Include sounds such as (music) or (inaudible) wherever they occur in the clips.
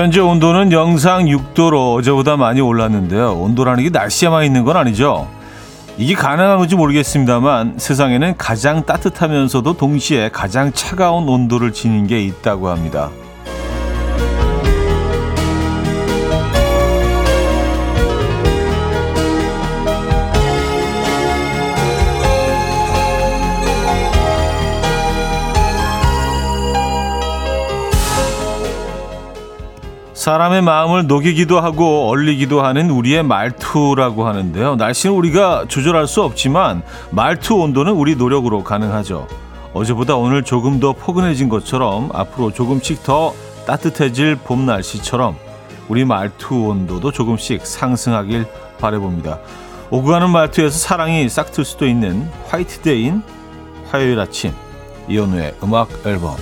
현재 온도는 영상 6도로 어제보다 많이 올랐는데요. 온도라는 게 날씨에만 있는 건 아니죠. 이게 가능한 건지 모르겠습니다만 세상에는 가장 따뜻하면서도 동시에 가장 차가운 온도를 지닌 게 있다고 합니다. 사람의 마음을 녹이기도 하고 얼리기도 하는 우리의 말투라고 하는데요. 날씨는 우리가 조절할 수 없지만 말투 온도는 우리 노력으로 가능하죠. 어제보다 오늘 조금 더 포근해진 것처럼 앞으로 조금씩 더 따뜻해질 봄 날씨처럼 우리 말투 온도도 조금씩 상승하길 바래봅니다. 오고 가는 말투에서 사랑이 싹 틀 수도 있는 화이트데이인 화요일 아침 이연우의 음악 앨범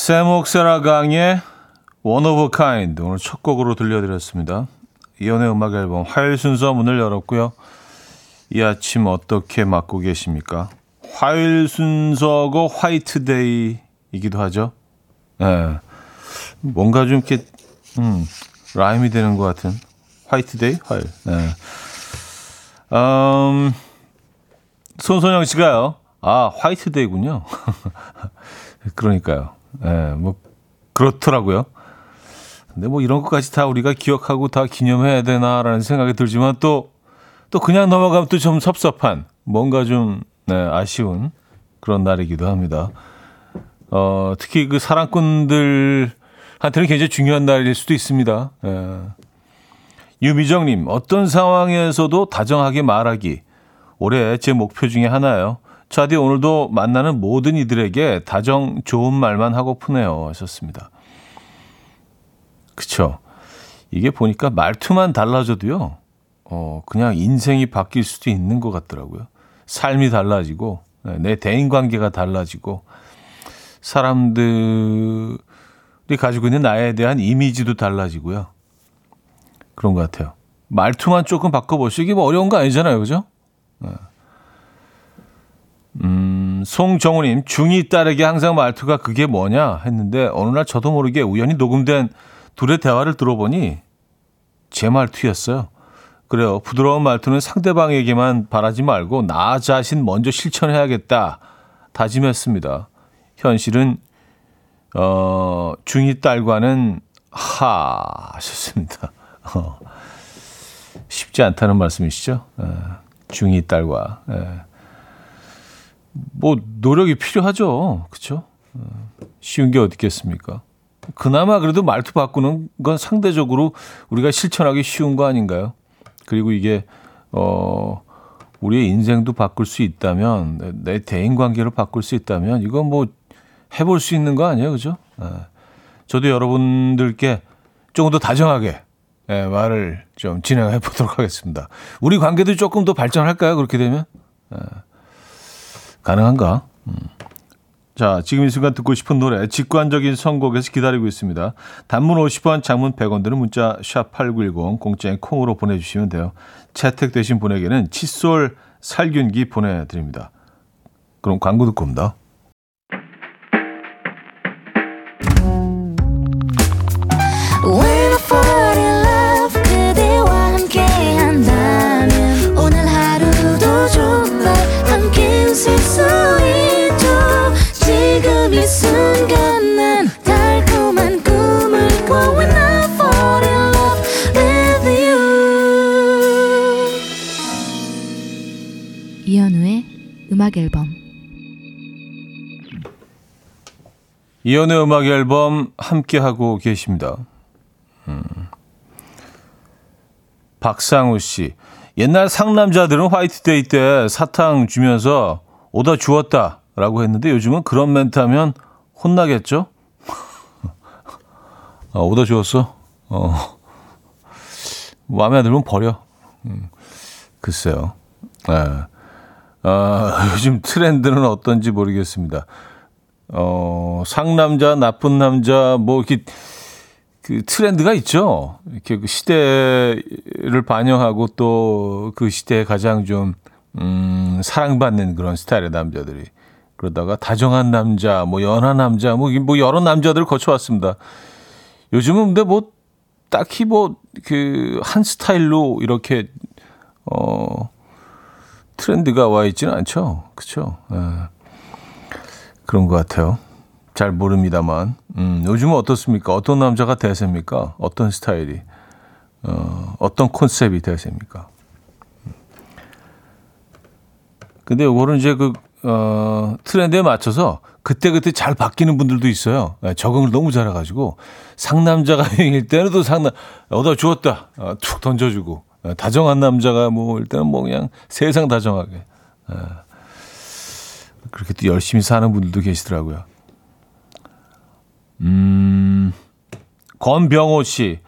세목세라 강의 One of a Kind 오늘 첫 곡으로 들려드렸습니다. 이연의 음악 앨범 화요일 순서 문을 열었고요. 이 아침 어떻게 맞고 계십니까? 화요일 순서고 화이트데이이기도 하죠. 네. 뭔가 좀 이렇게 음, 라임이 되는 것 같은 화이트데이 화요일. 네. 음, 손선영 씨가요. 아 화이트데이군요. (laughs) 그러니까요. 예, 뭐 그렇더라고요. 근데 뭐 이런 것까지 다 우리가 기억하고 다 기념해야 되나라는 생각이 들지만 또 또 그냥 넘어가면 또 좀 섭섭한 뭔가 좀 네, 아쉬운 그런 날이기도 합니다. 어, 특히 그 사랑꾼들한테는 굉장히 중요한 날일 수도 있습니다. 예. 유미정님, 어떤 상황에서도 다정하게 말하기. 올해 제 목표 중에 하나예요. 차디 오늘도 만나는 모든 이들에게 다정 좋은 말만 하고프네요 하셨습니다. 그쵸. 이게 보니까 말투만 달라져도요, 어, 그냥 인생이 바뀔 수도 있는 것 같더라고요. 삶이 달라지고, 네, 내 대인 관계가 달라지고, 사람들이 가지고 있는 나에 대한 이미지도 달라지고요. 그런 것 같아요. 말투만 조금 바꿔보시기 뭐 어려운 거 아니잖아요. 그죠? 네. 음, 송정우님, 중이 딸에게 항상 말투가 그게 뭐냐 했는데 어느 날 저도 모르게 우연히 녹음된 둘의 대화를 들어보니 제 말투였어요. 그래요. 부드러운 말투는 상대방에게만 바라지 말고 나 자신 먼저 실천해야겠다 다짐했습니다. 현실은 어, 중이 딸과는 하 하셨습니다. (laughs) 어, 쉽지 않다는 말씀이시죠? 에, 중이 딸과. 에. 뭐 노력이 필요하죠. 그렇죠? 쉬운 게 어디 있겠습니까? 그나마 그래도 말투 바꾸는 건 상대적으로 우리가 실천하기 쉬운 거 아닌가요? 그리고 이게 어 우리의 인생도 바꿀 수 있다면 내 대인 관계를 바꿀 수 있다면 이건 뭐 해볼 수 있는 거 아니에요, 그죠? 예. 저도 여러분들께 조금 더 다정하게 예, 말을 좀 진행해 보도록 하겠습니다. 우리 관계도 조금 더 발전할까요? 그렇게 되면? 예. 가능한가? 음. 자, 지금 이 순간 듣고 싶은 노래 직관적인 선곡에서 기다리고 있습니다. 단문 50원, 장문 100원 드는 문자 샵 8910 공짜인 콩으로 보내 주시면 돼요. 채택되신 분에게는 칫솔 살균기 보내 드립니다. 그럼 광고 듣고 옵니다. 음악 앨범 이연의 음악 앨범 함께 하고 계십니다. 음. 박상우 씨. 옛날 상남자들은 화이트데이 때 사탕 주면서 오다 주었다 라고 했는데 요즘은 그런 멘트 하면 혼나겠죠? (laughs) 아, 오다 주었어? 어. 마음에 안 들면 버려. 음. 글쎄요. 네. 아, (laughs) 요즘 트렌드는 어떤지 모르겠습니다. 어, 상남자, 나쁜 남자, 뭐, 이렇게, 그 트렌드가 있죠. 이렇게 그 시대를 반영하고 또 그 시대에 가장 좀, 음, 사랑받는 그런 스타일의 남자들이. 그러다가 다정한 남자, 뭐 연한 남자, 뭐, 뭐 여러 남자들을 거쳐왔습니다. 요즘은 근데 뭐 딱히 뭐 그 한 스타일로 이렇게 어 트렌드가 와 있지는 않죠. 그렇죠? 예. 그런 것 같아요. 잘 모릅니다만. 음, 요즘은 어떻습니까? 어떤 남자가 대세입니까? 어떤 스타일이? 어, 어떤 콘셉트이 대세입니까? 근데 요거는 이제 그, 어, 트렌드에 맞춰서 그때그때 잘 바뀌는 분들도 있어요. 네, 적응을 너무 잘해가지고 상남자가 (laughs) 유행일 때는 또 상남, 얻어 주었다. 어, 툭 던져주고. 네, 다정한 남자가 뭐일 때는 뭐 그냥 세상 다정하게. 네. 그렇게 또 열심히 사는 분들도 계시더라고요. 음, 권병호 씨.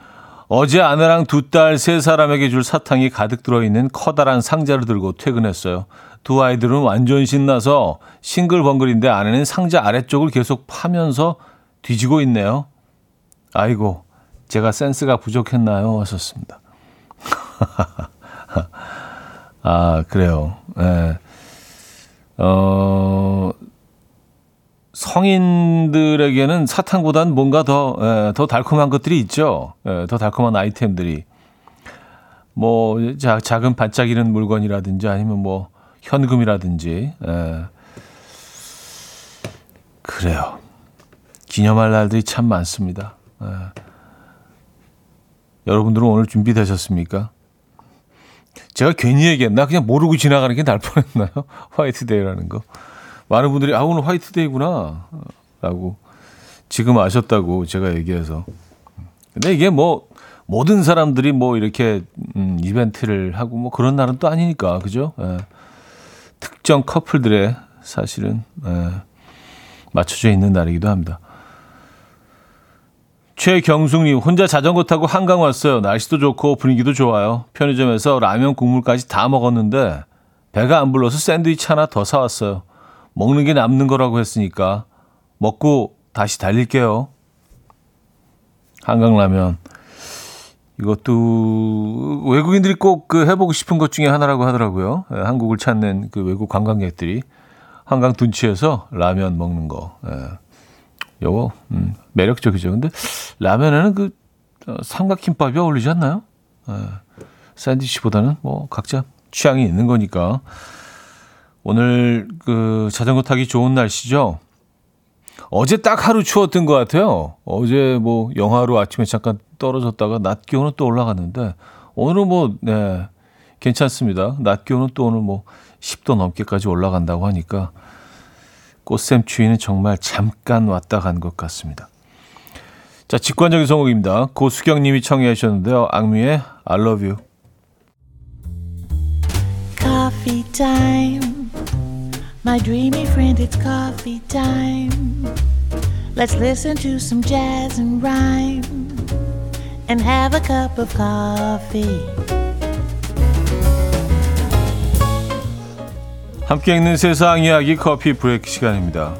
어제 아내랑 두 딸 세 사람에게 줄 사탕이 가득 들어있는 커다란 상자를 들고 퇴근했어요. 두 아이들은 완전 신나서 싱글벙글인데 아내는 상자 아래쪽을 계속 파면서 뒤지고 있네요. 아이고, 제가 센스가 부족했나요? 하셨습니다. (laughs) 아, 그래요. 예. 네. 어, 성인들에게는 사탕보다는 뭔가 더, 예, 더 달콤한 것들이 있죠. 예, 더 달콤한 아이템들이. 뭐, 자, 작은 반짝이는 물건이라든지 아니면 뭐, 현금이라든지. 예. 그래요. 기념할 날들이 참 많습니다. 예. 여러분들은 오늘 준비되셨습니까? 제가 괜히 얘기했나? 그냥 모르고 지나가는 게 날 뻔했나요? (laughs) 화이트데이라는 거. 많은 분들이 아 오늘 화이트데이구나 라고 지금 아셨다고 제가 얘기해서 근데 이게 뭐 모든 사람들이 뭐 이렇게 음, 이벤트를 하고 뭐 그런 날은 또 아니니까 그죠? 예. 특정 커플들의 사실은 예. 맞춰져 있는 날이기도 합니다. 최경숙님 혼자 자전거 타고 한강 왔어요. 날씨도 좋고 분위기도 좋아요. 편의점에서 라면 국물까지 다 먹었는데 배가 안 불러서 샌드위치 하나 더 사왔어요. 먹는 게 남는 거라고 했으니까 먹고 다시 달릴게요. 한강라면. 이것도 외국인들이 꼭 그 해보고 싶은 것 중에 하나라고 하더라고요. 예, 한국을 찾는 그 외국 관광객들이 한강 둔치에서 라면 먹는 거. 예. 요거 음, 매력적이죠. 근데 라면에는 그 어, 삼각김밥이 어울리지 않나요? 예. 샌드위치보다는 뭐 각자 취향이 있는 거니까. 오늘 그 자전거 타기 좋은 날씨죠. 어제 딱 하루 추웠던 것 같아요. 어제 뭐 영하로 아침에 잠깐 떨어졌다가 낮 기온은 또 올라갔는데 오늘은 뭐, 네, 괜찮습니다. 낮 기온은 또 오늘 뭐 10도 넘게까지 올라간다고 하니까 꽃샘 추위는 정말 잠깐 왔다 간 것 같습니다. 자, 직관적인 성곡입니다. 고수경 님이 청해 주셨는데요. 악뮤의 I love you. Coffee time. My dreamy friend, it's coffee time. Let's listen to some jazz and rhyme and have a cup of coffee. 함께 읽는 세상 이야기 커피 브레이크 시간입니다.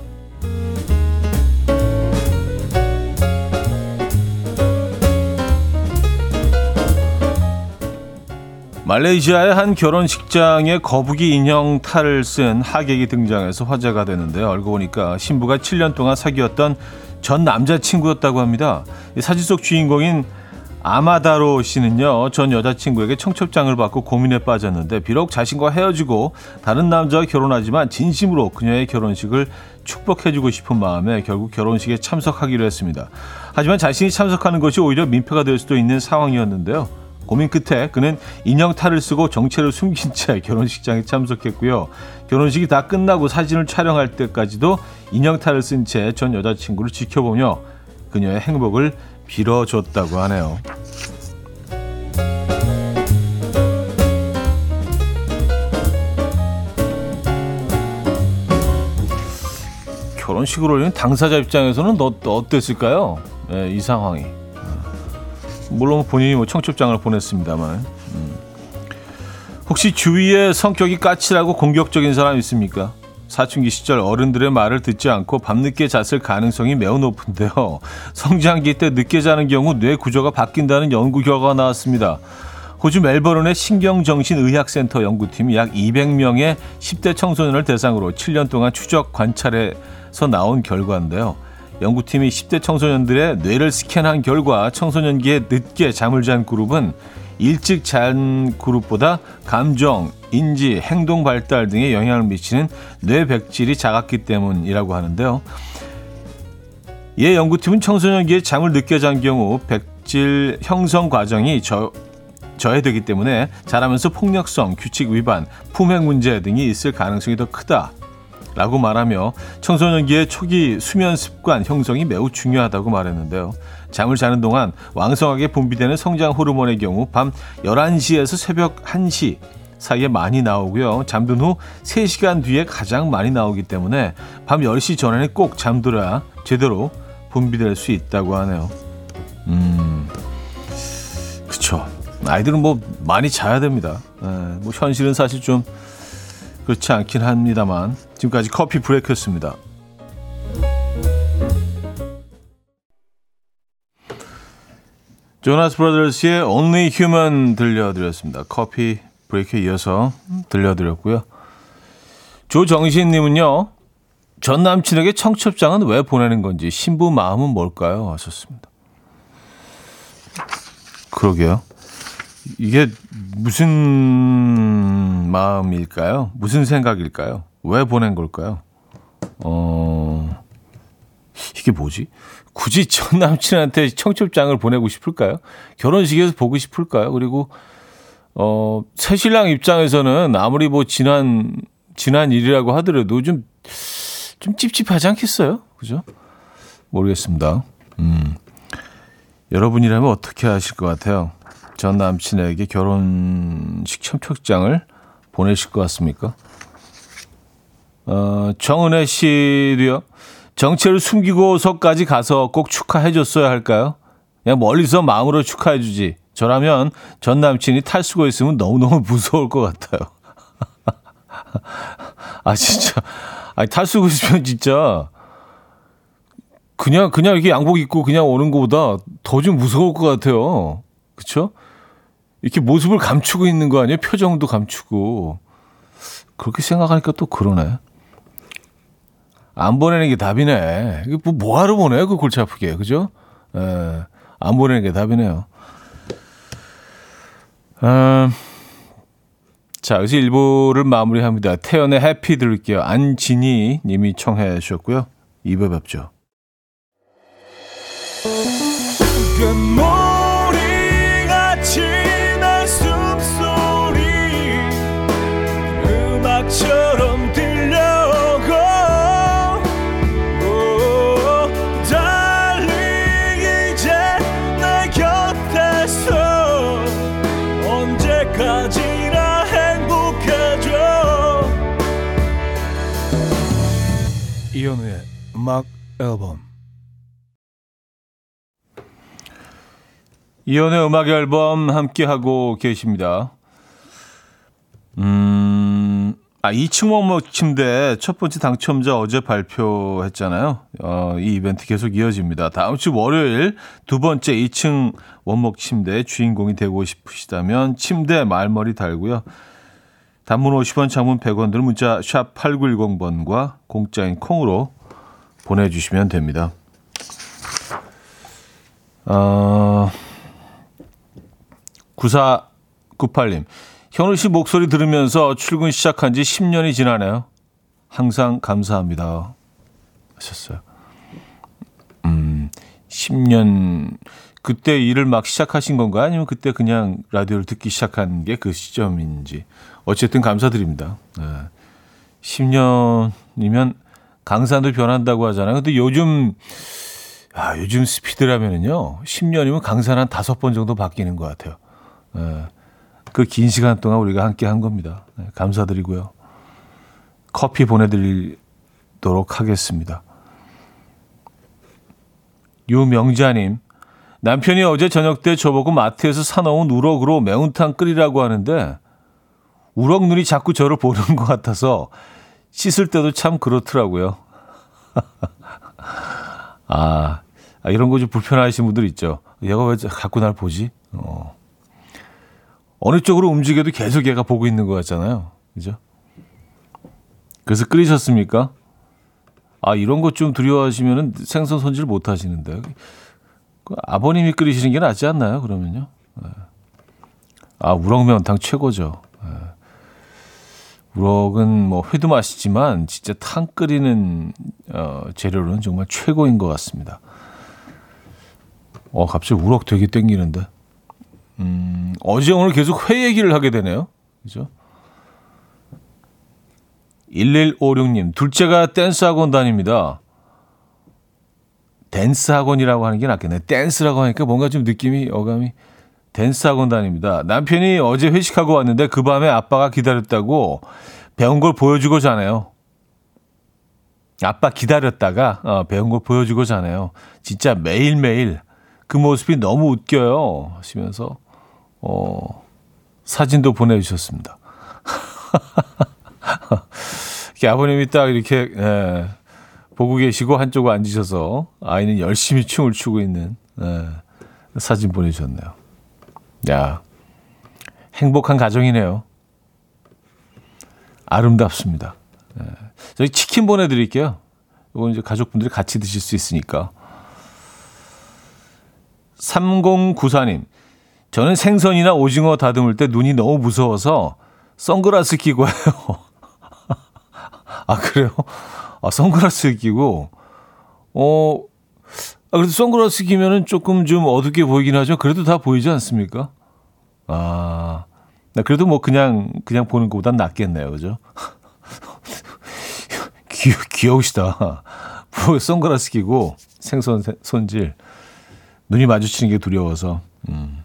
말레이시아의 한 결혼식장에 거북이 인형 탈을 쓴 하객이 등장해서 화제가 되는데요. 알고 보니까 신부가 7년 동안 사귀었던 전 남자친구였다고 합니다. 사진 속 주인공인 아마다로 씨는요, 전 여자친구에게 청첩장을 받고 고민에 빠졌는데, 비록 자신과 헤어지고 다른 남자와 결혼하지만 진심으로 그녀의 결혼식을 축복해주고 싶은 마음에 결국 결혼식에 참석하기로 했습니다. 하지만 자신이 참석하는 것이 오히려 민폐가 될 수도 있는 상황이었는데요. 고민 끝에 그는 인형 탈을 쓰고 정체를 숨긴 채 결혼식장에 참석했고요. 결혼식이 다 끝나고 사진을 촬영할 때까지도 인형 탈을 쓴 채 전 여자친구를 지켜보며 그녀의 행복을 빌어줬다고 하네요. 결혼식으로 당사자 입장에서는 어, 어땠을까요? 네, 이 상황이. 물론 본인이 뭐 청첩장을 보냈습니다만. 음. 혹시 주위에 성격이 까칠하고 공격적인 사람 있습니까? 사춘기 시절 어른들의 말을 듣지 않고 밤늦게 잤을 가능성이 매우 높은데요. 성장기 때 늦게 자는 경우 뇌 구조가 바뀐다는 연구 결과가 나왔습니다. 호주 멜버른의 신경정신의학센터 연구팀이 약 200명의 10대 청소년을 대상으로 7년 동안 추적 관찰해서 나온 결과인데요. 연구팀이 10대 청소년들의 뇌를 스캔한 결과 청소년기에 늦게 잠을 잔 그룹은 일찍 잔 그룹보다 감정, 인지, 행동 발달 등에 영향을 미치는 뇌 백질이 작았기 때문이라고 하는데요. 이 연구팀은 청소년기에 잠을 늦게 잔 경우 백질 형성 과정이 저, 저해되기 때문에 자라면서 폭력성, 규칙 위반, 품행 문제 등이 있을 가능성이 더 크다. 라고 말하며 청소년기의 초기 수면 습관 형성이 매우 중요하다고 말했는데요. 잠을 자는 동안 왕성하게 분비되는 성장 호르몬의 경우 밤 11시에서 새벽 1시 사이에 많이 나오고요. 잠든 후 3시간 뒤에 가장 많이 나오기 때문에 밤 10시 전에는 꼭 잠들어야 제대로 분비될 수 있다고 하네요. 음, 그쵸. 아이들은 뭐 많이 자야 됩니다. 에, 예, 뭐 현실은 사실 좀 그렇지 않긴 합니다만 지금까지 커피 브레이크였습니다. 조나스 브라더스의 Only Human 들려드렸습니다. 커피 브레이크에 이어서 들려드렸고요. 조정신님은요. 전 남친에게 청첩장은 왜 보내는 건지 신부 마음은 뭘까요? 하셨습니다. 그러게요. 이게 무슨 마음일까요? 무슨 생각일까요? 왜 보낸 걸까요? 어, 이게 뭐지? 굳이 전 남친한테 청첩장을 보내고 싶을까요? 결혼식에서 보고 싶을까요? 그리고, 어, 새 신랑 입장에서는 아무리 뭐 지난, 지난 일이라고 하더라도 좀, 좀 찝찝하지 않겠어요? 그죠? 모르겠습니다. 음. 여러분이라면 어떻게 하실 것 같아요? 전 남친에게 결혼식 청첩장을 보내실 것 같습니까? 어, 정은혜 씨도요. 정체를 숨기고서까지 가서 꼭 축하해 줬어야 할까요? 그냥 멀리서 마음으로 축하해 주지. 저라면 전 남친이 탈수고 있으면 너무너무 (laughs) 무서울 것 같아요. (laughs) 아, 진짜. 아니, 탈수고 있으면 진짜. 그냥, 그냥 이렇게 양복 입고 그냥 오는 것보다 더 좀 무서울 것 같아요. 그쵸? 이렇게 모습을 감추고 있는 거 아니에요? 표정도 감추고. 그렇게 생각하니까 또 그러네. 안 보내는 게 답이네. 뭐, 뭐하러 보내요? 그 골치 아프게. 그죠? 에, 예, 안 보내는 게 답이네요. 음, 자, 여기서 1부를 마무리합니다. 태연의 해피 들을게요. 안진희 님이 청해 주셨고요. 2부 뵙죠. 음악 앨범 이연의 음악 앨범 함께 하고 계십니다. 음, 아 2층 원목 침대 첫 번째 당첨자 어제 발표했잖아요. 어, 이 이벤트 계속 이어집니다. 다음 주 월요일 두 번째 2층 원목 침대 주인공이 되고 싶으시다면 침대 말머리 달고요. 단문 50원, 장문 100원 들 문자 샵 8910번과 공짜인 콩으로 보내주시면 됩니다. 어, 9498님. 현우 씨 목소리 들으면서 출근 시작한 지 10년이 지나네요. 항상 감사합니다. 하셨어요. 음, 10년, 그때 일을 막 시작하신 건가요? 아니면 그때 그냥 라디오를 듣기 시작한 게 그 시점인지. 어쨌든 감사드립니다. 네. 10년이면 강산도 변한다고 하잖아요. 근데 요즘, 아, 요즘 스피드라면은요, 10년이면 강산 한 다섯 번 정도 바뀌는 것 같아요. 예, 그긴 시간 동안 우리가 함께 한 겁니다. 네, 감사드리고요. 커피 보내드리도록 하겠습니다. 유명자님, 남편이 어제 저녁 때 저보고 마트에서 사놓은 우럭으로 매운탕 끓이라고 하는데, 우럭 눈이 자꾸 저를 보는 것 같아서 씻을 때도 참 그렇더라고요. (laughs) 아, 이런 거 좀 불편하신 분들 있죠. 얘가 왜 자꾸 날 보지? 어. 어느 쪽으로 움직여도 계속 얘가 보고 있는 것 같잖아요. 그죠? 그래서 끓이셨습니까? 아, 이런 것 좀 두려워하시면은 생선 손질 못 하시는데. 그 아버님이 끓이시는 게 낫지 않나요? 그러면요. 네. 아, 우럭면탕 최고죠. 네. 우럭은 뭐 회도 맛있지만 진짜 탕 끓이는 어, 재료는 정말 최고인 것 같습니다. 어, 갑자기 우럭 되게 땡기는데. 음, 어제 오늘 계속 회 얘기를 하게 되네요. 그죠? 1156님, 둘째가 댄스 학원 다닙니다. 댄스 학원이라고 하는 게 낫겠네. 댄스라고 하니까 뭔가 좀 느낌이, 어감이. 댄스 학원 다닙니다. 남편이 어제 회식하고 왔는데 그 밤에 아빠가 기다렸다고 배운 걸 보여주고 자네요. 아빠 기다렸다가 어, 배운 걸 보여주고 자네요. 진짜 매일매일 그 모습이 너무 웃겨요. 하시면서 어, 사진도 보내주셨습니다. (laughs) 이렇게 아버님이 딱 이렇게 예, 보고 계시고 한쪽에 앉으셔서 아이는 열심히 춤을 추고 있는 예, 사진 보내주셨네요. 야 행복한 가정이네요. 아름답습니다. 예. 저희 치킨 보내드릴게요. 이건 이제 가족분들이 같이 드실 수 있으니까. 3094님, 저는 생선이나 오징어 다듬을 때 눈이 너무 무서워서 선글라스 끼고 해요. (laughs) 아, 그래요? 아, 선글라스 끼고, 어, 아, 그래도 선글라스 끼면은 조금 좀 어둡게 보이긴 하죠. 그래도 다 보이지 않습니까? 아, 그래도 뭐 그냥, 그냥 보는 것보단 낫겠네요. 그죠? (laughs) 귀, 귀여우시다. 뭐 선글라스 끼고 생선 손질. 눈이 마주치는 게 두려워서. 음.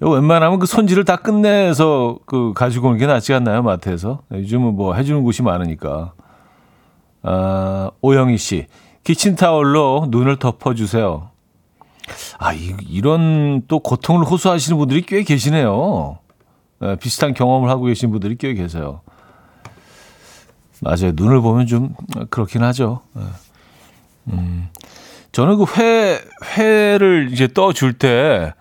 웬만하면 그 손질을 다 끝내서 그 가지고 오는 게 낫지 않나요, 마트에서? 요즘은 뭐 해주는 곳이 많으니까. 아, 오영희 씨. 키친타월로 눈을 덮어주세요. 아, 이, 이런 또 고통을 호소하시는 분들이 꽤 계시네요. 네, 비슷한 경험을 하고 계신 분들이 꽤 계세요. 맞아요. 눈을 보면 좀 그렇긴 하죠. 네. 음, 저는 그 회, 회를 이제 떠줄 때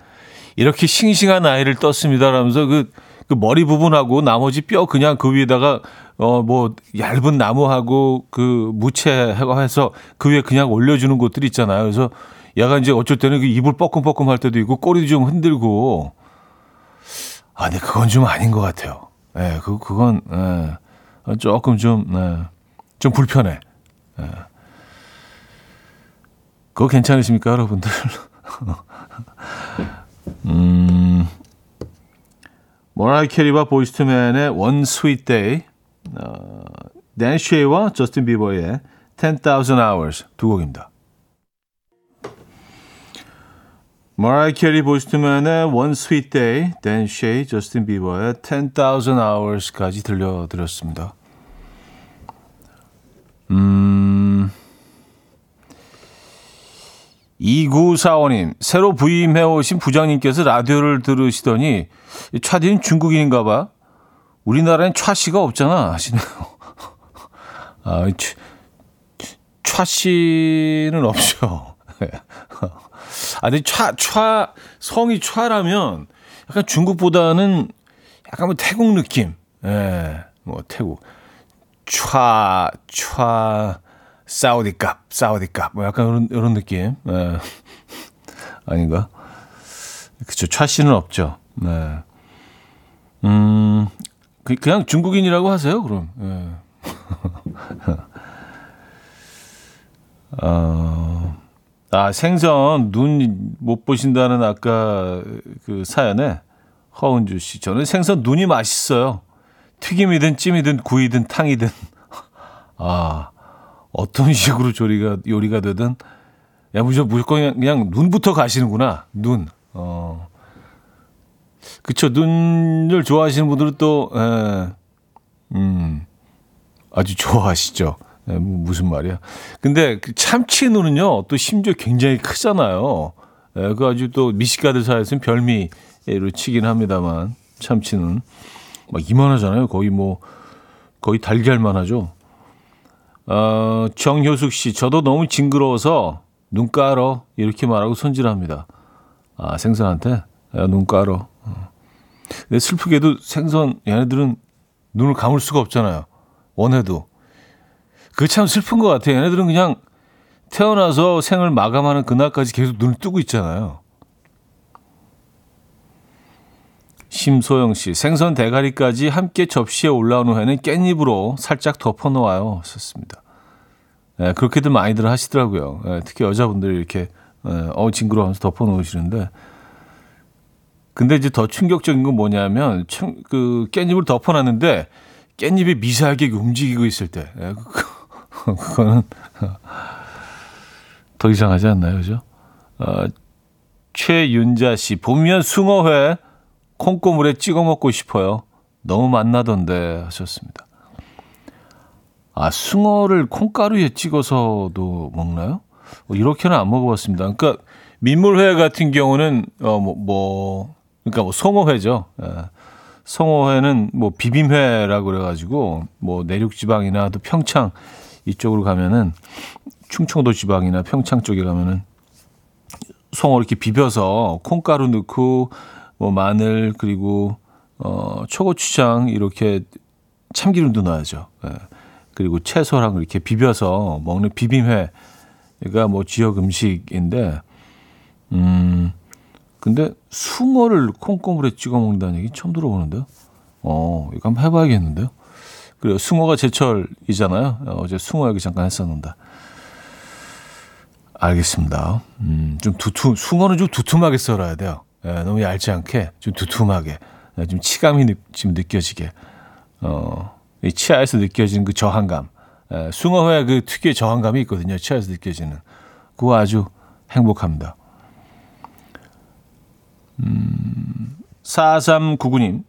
이렇게 싱싱한 아이를 떴습니다라면서 그, 그 머리 부분하고 나머지 뼈 그냥 그 위에다가 어뭐 얇은 나무하고 그 무채 해서 그 위에 그냥 올려주는 곳들 있잖아요. 그래서 얘가 이제 어쩔 때는 그 입을 뻐끔뻐끔 할 때도 있고 꼬리도 좀 흔들고 아, 근데 그건 좀 아닌 것 같아요. 예, 네, 그 그건 예, 조금 좀 네, 좀 불편해. 예. 그거 괜찮으십니까, 여러분들? (laughs) 음, 머라이어 캐리와 보이즈투맨의 One Sweet Day, 어, 댄 쉐이와 저스틴 비버의 10,000 Hours 두 곡입니다. 머라이어 캐리 보이즈투맨의 One Sweet Day, 댄 쉐이, 저스틴 비버의 10,000 Hours까지 들려드렸습니다. 음... 2945님, 새로 부임해 오신 부장님께서 라디오를 들으시더니, 차디는 중국인인가 봐. 우리나라엔 차씨가 없잖아. 하시네요. (laughs) 아, 차씨는 없죠. (laughs) 아, 근데 차, 차, 성이 차라면 약간 중국보다는 약간 뭐 태국 느낌. 예, 뭐 태국. 차, 차, 사우디 값, 사우디 값, 뭐 약간 이런, 이런 느낌. 네. (laughs) 아닌가? 그쵸. 차 씨는 없죠. 네. 음, 그, 그냥 중국인이라고 하세요, 그럼. 네. (laughs) 어, 아, 생선 눈 못 보신다는 아까 그 사연에 허은주 씨. 저는 생선 눈이 맛있어요. 튀김이든 찜이든 구이든 탕이든. (laughs) 아, 어떤 식으로 조리가 요리가 되든 야 무조건 무조건 그냥, 눈부터 가시는구나 눈. 어. 그쵸 눈을 좋아하시는 분들은 또 에, 음 아주 좋아하시죠. 에, 무슨 말이야? 근데 그 참치 눈은요 또 심지어 굉장히 크잖아요. 에, 그 아주 또 미식가들 사이에서는 별미로 치긴 합니다만 참치는 막 이만하잖아요. 거의 뭐 거의 달걀만 하죠. 어, 정효숙 씨, 저도 너무 징그러워서 눈 깔어 이렇게 말하고 손질합니다. 아 생선한테 야, 눈 깔어. 어. 근데 슬프게도 생선 얘네들은 눈을 감을 수가 없잖아요. 원해도. 그게 참 슬픈 것 같아요. 얘네들은 그냥 태어나서 생을 마감하는 그날까지 계속 눈을 뜨고 있잖아요. 심소영 씨, 생선 대가리까지 함께 접시에 올라온 후에는 깻잎으로 살짝 덮어 놓아요. 썼습니다. 네, 그렇게들 많이들 하시더라고요. 네, 특히 여자분들이 이렇게, 네, 어, 징그러 하면서 덮어 놓으시는데. 근데 이제 더 충격적인 건 뭐냐면, 청, 그, 깻잎을 덮어 놨는데, 깻잎이 미세하게 움직이고 있을 때. 네, 그거, (laughs) 그거는 더 이상하지 않나요? 그죠? 어, 최윤자 씨, 봄면 숭어회 콩고물에 찍어 먹고 싶어요. 너무 맛나던데 하셨습니다. 아, 숭어를 콩가루에 찍어서도 먹나요? 어, 이렇게는 안 먹어봤습니다. 그러니까 민물회 같은 경우는 어뭐 뭐, 그러니까 뭐 송어회죠. 예. 송어회는 뭐 비빔회라고 그래가지고 뭐 내륙 지방이나 또 평창 이쪽으로 가면은 충청도 지방이나 평창 쪽에 가면은 송어 이렇게 비벼서 콩가루 넣고 뭐 마늘 그리고 어 초고추장 이렇게 참기름도 넣어야죠. 예. 그리고 채소랑 이렇게 비벼서 먹는 비빔회가 뭐 지역 음식인데 음 근데 숭어를 콩고물에 찍어 먹는다는 얘기 처음 들어보는데요. 어 이거 한번 해봐야겠는데요. 그리고 숭어가 제철이잖아요. 어제 숭어 얘기 잠깐 했었는데. 알겠습니다. 음, 좀 두툼, 숭어는 좀 두툼하게 썰어야 돼요. 예, 너무 얇지 않게, 좀 두툼하게, 예, 좀 치감이 느, 지금 느껴지게. 어, 이 치아에서 느껴지는 그 저항감. 예, 숭어회 그 특유의 저항감이 있거든요. 치아에서 느껴지는. 그거 아주 행복합니다. 음, 4399님.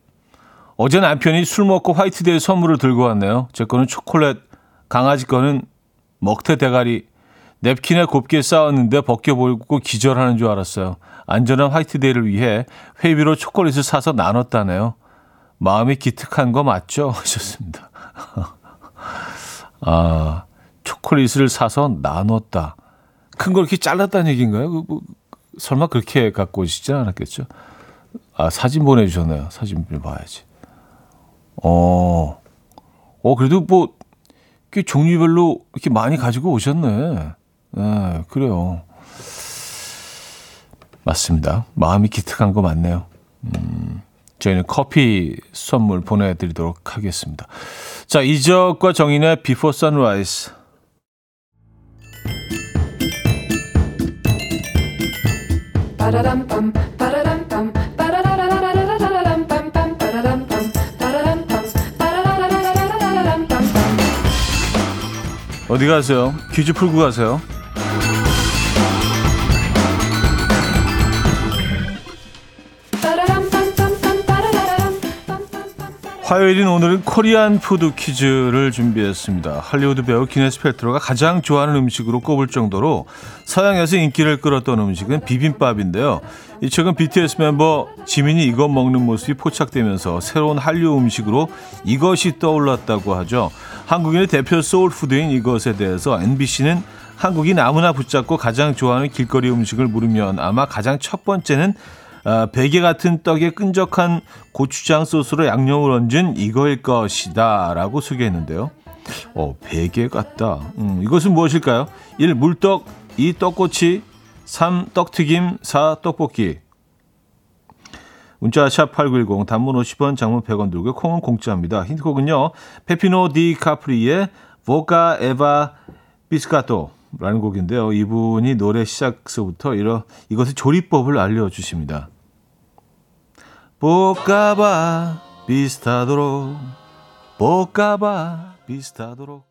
어제 남편이 술 먹고 화이트데이 선물을 들고 왔네요. 제 거는 초콜릿, 강아지 거는 먹태 대가리, 냅킨에 곱게 쌓았는데 벗겨보고 기절하는 줄 알았어요. 안전한 화이트데이를 위해 회비로 초콜릿을 사서 나눴다네요. 마음이 기특한 거 맞죠? (laughs) 하셨습니다. (laughs) 아, 초콜릿을 사서 나눴다. 큰 걸 이렇게 잘랐다는 얘기인가요? 그, 뭐, 설마 그렇게 갖고 오시지 않았겠죠? 아, 사진 보내주셨네요. 사진 봐야지. 어, 어, 그래도 뭐, 꽤 종류별로 이렇게 많이 가지고 오셨네. 네, 그래요. 맞습니다. 마음이 기특한 거 맞네요. 음, 저희는 커피 선물 보내드리도록 하겠습니다. 자, 이적과 정인의 Before Sunrise. 어디 가세요? 퀴즈 풀고 가세요. 화요일인 오늘은 Korean food 퀴즈를 준비했습니다. 할리우드 배우 기네스 펠트로가 가장 좋아하는 음식으로 꼽을 정도로 서양에서 인기를 끌었던 음식은 비빔밥인데요. 이 최근 BTS 멤버 지민이 이것 먹는 모습이 포착되면서 새로운 한류 음식으로 이것이 떠올랐다고 하죠. 한국인의 대표 소울푸드인 이것에 대해서 MBC는 한국인 아무나 붙잡고 가장 좋아하는 길거리 음식을 물으면 아마 가장 첫 번째는 어, 베개 같은 떡에 끈적한 고추장 소스로 양념을 얹은 이거일 것이다 라고 소개했는데요. 어, 베개 같다. 음, 이것은 무엇일까요? 1. 물떡 2. 떡꼬치 3. 떡튀김 4. 떡볶이 문자 샵8910 단문 50원 장문 100원 들고 콩은 공짜입니다. 힌트곡은요. 페피노 디 카프리의 보카 에바 비스카토 라는 곡인데요. 이분이 노래 시작서부터 이런 이것의 조리법을 알려주십니다. 볶아봐 비슷하도록 볶아봐 비슷하도록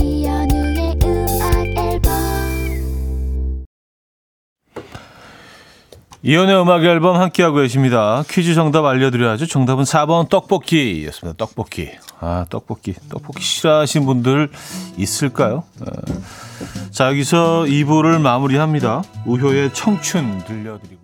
이연우의 음악 앨범 이연의 음악 앨범 함께하고 계십니다. 퀴즈 정답 알려드려야죠. 정답은 4번 떡볶이였습니다. 떡볶이. 아, 떡볶이. 떡볶이 싫어하시는 분들 있을까요? 아. 자, 여기서 2부를 마무리합니다. 우효의 청춘 들려드리고.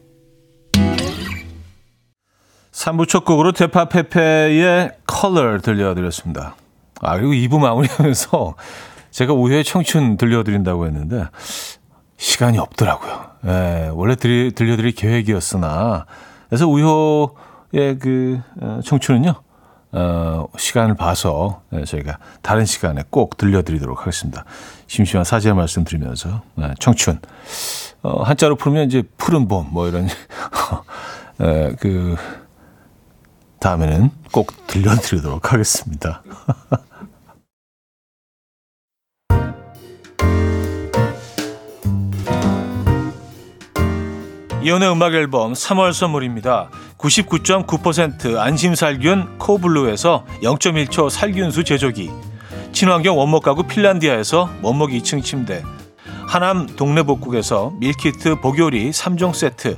3부 첫 곡으로 데파페페의 컬러 들려드렸습니다. 아, 그리고 2부 마무리하면서 제가 우효의 청춘 들려드린다고 했는데 시간이 없더라고요. 예, 원래 들리, 들려드릴 계획이었으나 그래서 우효의 그 어, 청춘은요. 어, 시간을 봐서 예, 저희가 다른 시간에 꼭 들려드리도록 하겠습니다. 심심한 사죄 말씀드리면서 예, 청춘 어, 한자로 풀면 이제 푸른 봄 뭐 이런 예, (laughs) 그 다음에는 꼭 들려드리도록 하겠습니다. (laughs) 이현우의 음악 앨범 3월 선물입니다. 99.9% 안심살균 코블루에서 0.1초 살균수 제조기 친환경 원목 가구 핀란디아에서 원목 2층 침대 하남 동네복국에서 밀키트 복요리 3종 세트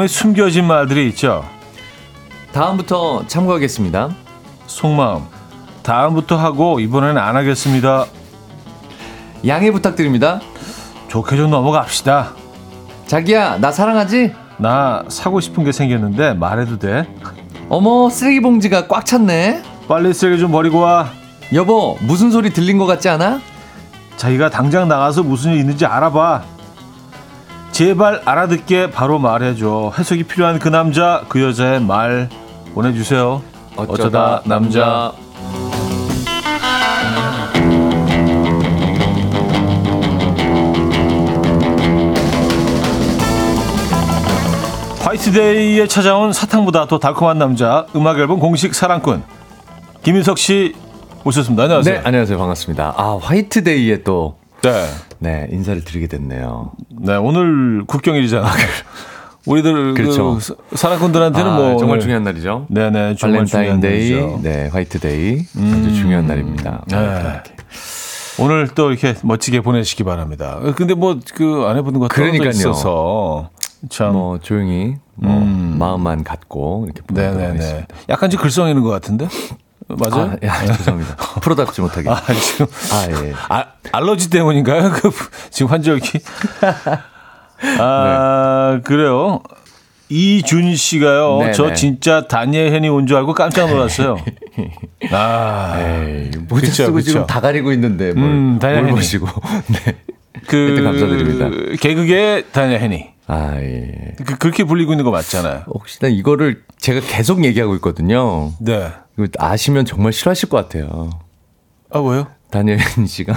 속마음에 숨겨진 말들이 있죠. 다음부터 참고하겠습니다. 속마음. 다음부터 하고 이번에는 안 하겠습니다. 양해 부탁드립니다. 좋게 좀 넘어갑시다. 자기야, 나 사랑하지? 나 사고 싶은 게 생겼는데 말해도 돼? 어머, 쓰레기 봉지가 꽉 찼네. 빨리 쓰레기 좀 버리고 와. 여보, 무슨 소리 들린 것 같지 않아? 자기가 당장 나가서 무슨 일 있는지 알아봐. 제발 알아듣게 바로 말해줘. 해석이 필요한 그 남자, 그 여자의 말 보내주세요. 어쩌다 남자. 화이트데이에 찾아온 사탕보다 더 달콤한 남자 음악 앨범 공식 사랑꾼 김인석 씨 오셨습니다. 안녕하세요. 네, 안녕하세요. 반갑습니다. 아, 화이트데이에 또, 네. 네, 인사를 드리게 됐네요. 네, 오늘 국경일이잖아. (laughs) 우리들 그렇죠. 그 사- 사랑꾼들한테는 아, 뭐 정말 오늘- 중요한 날이죠. 네네 정말 중요한 발렌타인데이. 네, 화이트데이. 아주 중요한 날입니다. 네. 이렇게. 오늘 또 이렇게 멋지게 보내시기 바랍니다. 근데 뭐 그 아내분과 그러니까요. 있어서 참 뭐, 조용히, 뭐, 마음만 갖고, 이렇게 보내도록 음. 네네네. 하겠습니다. 약간 좀 글썽이는 것 같은데 맞아요? 아, 야, 죄송합니다. (laughs) 프로답지 못하게. 아, 아, 지금 예. 아, 알러지 때문인가요? 그 지금 환절기. 아 (laughs) 네. 그래요. 이준 씨가요. 네네. 저 진짜 다니엘 헨이 온 줄 알고 깜짝 놀랐어요. (laughs) 아, 에이, 모자 그쵸, 쓰고 그쵸. 지금 다 가리고 있는데 뭘, 음, 뭘 다행이네. 보시고. 네. 그 감사드립니다. 개그계 다니엘 헤니. 아, 예. 그, 그렇게 불리고 있는 거 맞잖아요. 혹시나 이거를 제가 계속 얘기하고 있거든요. 네. 이거 아시면 정말 싫어하실 것 같아요. 아 왜요? 다니엘 (laughs) 씨가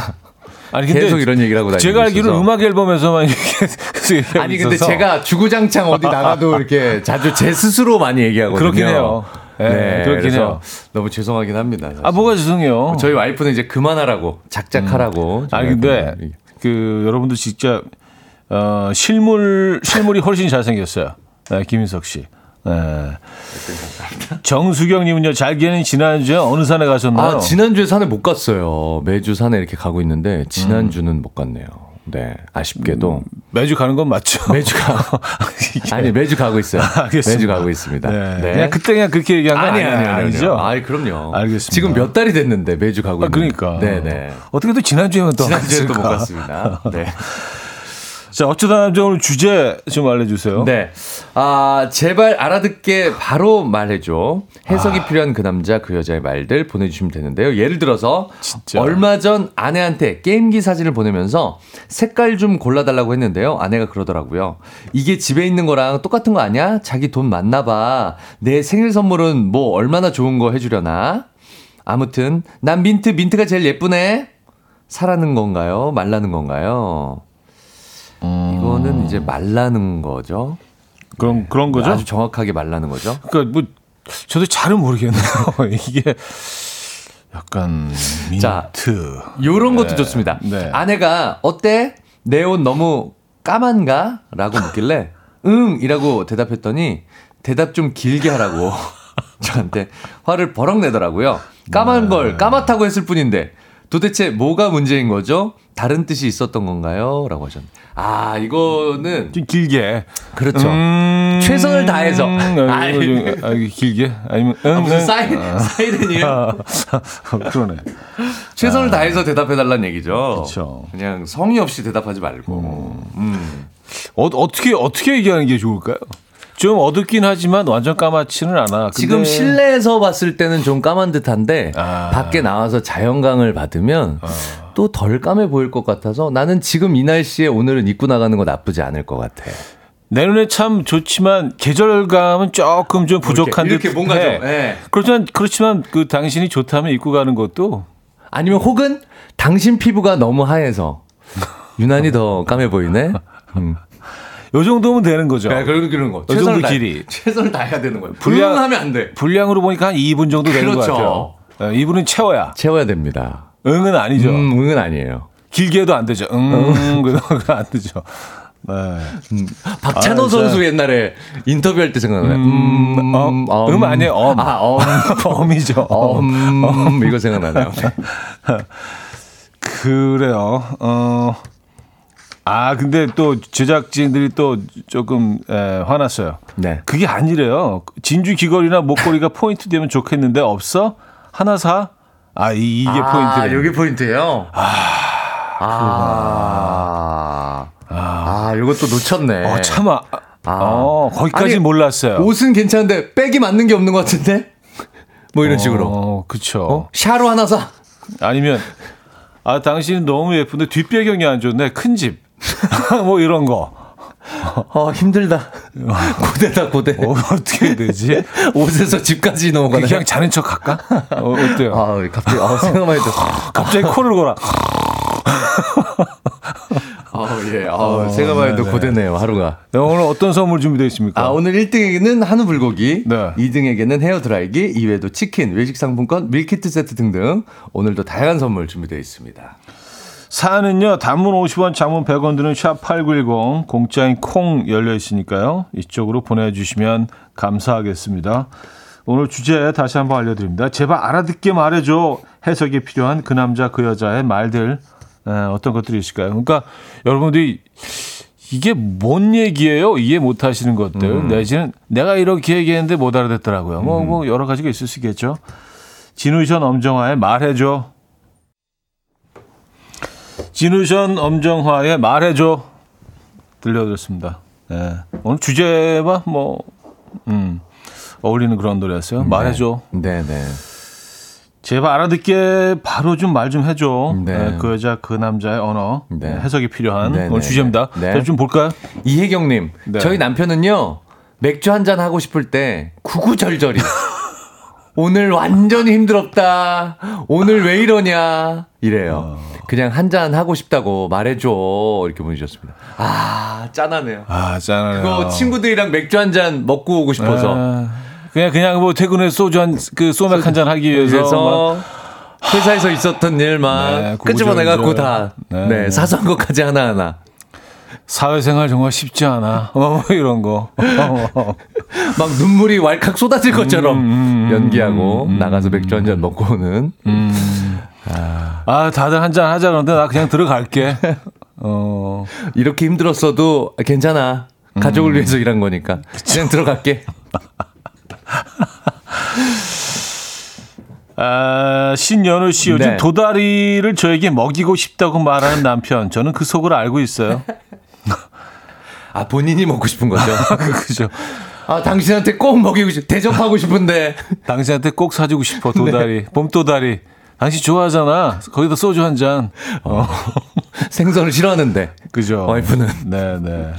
아니 근데 계속 이런 얘기를 하고 다니고 제가 알기로는. 음악 앨범에서만 이렇게 아니 근데 있어서. 제가 주구장창 어디 나가도 이렇게 자주 제 스스로 많이 얘기하거든요. 그렇긴 해요. 예, 그렇긴 그래서 해요. 너무 죄송하긴 합니다. 사실. 아 뭐가 죄송해요. 저희 와이프는 이제 그만하라고 작작하라고. 저희 아니 근데. 그 여러분도 직접 어, 실물 실물이 훨씬 잘생겼어요. 네, 김인석 씨. 네. 정수경님은요. 잘기는 지난주에 어느 산에 가셨나요? 아 지난주에 산에 못 갔어요. 매주 산에 이렇게 가고 있는데 지난주는 못 갔네요. 네 아쉽게도 매주 가는 건 맞죠? 매주 가. (laughs) 아니 매주 가고 있어요. 알겠습니다. 매주 가고 있습니다. 네. 그냥 그때 그냥 그렇게 얘기한 거 아니 아니, 아니 아니, 아니 아니죠? 아니 그럼요. 알겠습니다. 지금 몇 달이 됐는데 매주 가고 아, 있는. 그러니까. 네네. 어떻게 또 지난주에만 또 지난주에 또 못? 갔습니다. 네. (laughs) 자, 어쩌다 남자 오늘 주제 좀 알려주세요. 네. 아, 제발 알아듣게 바로 말해줘. 해석이 아. 필요한 그 남자, 그 여자의 말들 보내주시면 되는데요. 예를 들어서, 진짜. 얼마 전 아내한테 게임기 사진을 보내면서 색깔 좀 골라달라고 했는데요. 아내가 그러더라고요. 이게 집에 있는 거랑 똑같은 거 아니야? 자기 돈 많나 봐. 내 생일 선물은 뭐 얼마나 좋은 거 해주려나? 아무튼, 난 민트, 민트가 제일 예쁘네? 사라는 건가요? 말라는 건가요? 이거는 이제 말라는 거죠. 그런 그런 거죠? 아주 정확하게 말라는 거죠. 그러니까 뭐 저도 잘은 모르겠네요. (laughs) 이게 약간 민트. 자, 요런 것도 네. 좋습니다. 네. 아내가 어때? 내 옷 너무 까만가? 라고 묻길래 (laughs) 응! 이라고 대답했더니 대답 좀 길게 하라고 (laughs) 저한테 화를 버럭 내더라고요. 까만 네. 걸 까맣다고 했을 뿐인데 도대체 뭐가 문제인 거죠? 다른 뜻이 있었던 건가요? 라고 하셨는데 아 이거는 좀 길게. 그렇죠. 음, 최선을 다해서. 음, 아, 아, 이게 길게? 아니면 응, 아, 무슨 응. 사이, 사이렌이에요? 아, 그러네. 최선을 다해서 대답해달라는 얘기죠. 그쵸. 그냥 성의 없이 대답하지 말고. 음. 어, 어떻게 어떻게 얘기하는 게 좋을까요? 좀 어둡긴 하지만 완전 까맣지는 않아. 지금 실내에서 봤을 때는 좀 까만 듯한데 아. 밖에 나와서 자연광을 받으면 또덜 까매 보일 것 같아서 나는 지금 이 날씨에 오늘은 입고 나가는 거 나쁘지 않을 것 같아. 내 눈에 참 좋지만 계절감은 조금 좀 부족한 이렇게 듯 뭔가 해. 좀, 예. 그렇지만 그렇지만 그 당신이 좋다면 입고 가는 것도 아니면 혹은 당신 피부가 너무 하얘서 유난히 더 까매 보이네. 음. 요 정도면 되는 거죠. 네, 그런 그런 거. 이 정도 최선을 다- 길이. 최선을 다해야 되는 거예요. 분량- 불량 하면 안 돼. 분량으로 보니까 한 2분 정도 되는 것 그렇죠. 같아요. 네, 2분은 채워야. 채워야 됩니다. 응은 아니죠. 음, 응은 아니에요. 길게 해도 안 되죠. 응, 그거 안 되죠. 네. 박찬호 아. 선수 옛날에 인터뷰할 때 생각나요. 음, 어, 음 아니에요. 엄. 아, 엄. (laughs) 엄이죠. 엄. 음, 이거 생각나네요. (laughs) 그래요. 어. 아, 근데 또 제작진들이 또 조금 에, 화났어요. 네. 그게 아니래요. 진주 귀걸이나 목걸이가 포인트 되면 좋겠는데 없어? 하나 사? 아, 이, 이게 포인트래. 여기 포인트예요. 아. 아. 아, 이것도 놓쳤네. 어, 참아. 아. 어, 거기까지 아니, 몰랐어요. 옷은 괜찮은데 백이 맞는 게 없는 것 같은데? 뭐 이런 식으로. 어, 그쵸. 어? 샤로 하나 사. 아니면, 아, 당신은 너무 예쁜데 뒷배경이 안 좋네. 큰 집. (laughs) 뭐 이런 거. 어, 힘들다. (laughs) 고대다, 고대. 어, 해야 되지? (laughs) 옷에서 집까지 넘어가네. 그냥 자는 척 할까? 어, 어때요? 아, 갑자기, 아, 생각만 해도. 갑자기 코를 골아. 아, 예. 아, 생각만 해도 네네. 고되네요, 하루가. 네, 오늘 어떤 선물 준비되어 있습니까? 아, 오늘 1등에게는 한우 불고기, 네. 2등에게는 헤어 드라이기, 이외에도 치킨, 외식 상품권, 밀키트 세트 등등 오늘도 다양한 선물 준비되어 있습니다. 사연은요, 단문 50원, 장문 100원 드는 샵 8910, 공짜인 콩 열려 있으니까요. 이쪽으로 보내주시면 감사하겠습니다. 오늘 주제 다시 한번 알려드립니다. 제발 알아듣게 말해줘. 해석이 필요한 그 남자, 그 여자의 말들, 에, 어떤 것들이 있을까요? 그러니까 여러분들이 이게 뭔 얘기예요? 이해 못 하시는 것들. 내지는 내가 이렇게 얘기했는데 못 알아듣더라고요. 뭐, 뭐, 여러 가지가 있을 수 있겠죠. 진우 션 엄정화의 말해줘. 진우션 엄정화의 말해줘 들려드렸습니다. 네. 오늘 주제와 뭐 음, 어울리는 그런 노래였어요. 말해줘. 네 네. 제발 알아듣게 바로 좀 말좀 해줘. 네. 네, 그 여자 그 남자의 언어 네. 네, 해석이 필요한 네, 오늘 네, 주제입니다. 네. 자, 좀 볼까요? 이혜경님, 네. 저희 남편은요, 맥주 한 잔 하고 싶을 때, 구구절절이. (laughs) 오늘 완전히 힘들었다. 오늘 왜 이러냐. 이래요. 그냥 한 잔 하고 싶다고 말해줘. 이렇게 보내주셨습니다. 아, 짠하네요. 아, 짠하네요. 그거 친구들이랑 맥주 한 잔 먹고 오고 싶어서. 아, 그냥 그냥 뭐 퇴근에 소주 한 그 소맥 한 잔 하기 위해서 회사에서 있었던 일만 네, 끄집어내갖고 다, 네, 네, 네. 사소한 것까지 하나하나. 사회생활 정말 쉽지 않아. (laughs) 뭐 이런 거. (laughs) 막 눈물이 왈칵 쏟아질 것처럼 연기하고 나가서 맥주 한 잔 먹고 오는. 아, 다들 한 잔 하자 그러는데 나 그냥 들어갈게. (laughs) 어. 이렇게 힘들었어도 괜찮아. 가족을 위해서 일한 거니까. 그냥 들어갈게. (laughs) 아, 신연우 씨 요즘 네. 도다리를 저에게 먹이고 싶다고 말하는 남편. 저는 그 속을 알고 있어요. 아, 본인이 먹고 싶은 거죠. (laughs) 그죠. 아, 당신한테 꼭 먹이고 싶, 대접하고 싶은데. 당신한테 꼭 사주고 싶어 도다리. 봄도다리. 당신 좋아하잖아. 거기다 소주 한 잔. 어. (laughs) 생선을 싫어하는데. 그죠. 와이프는. 네, 네.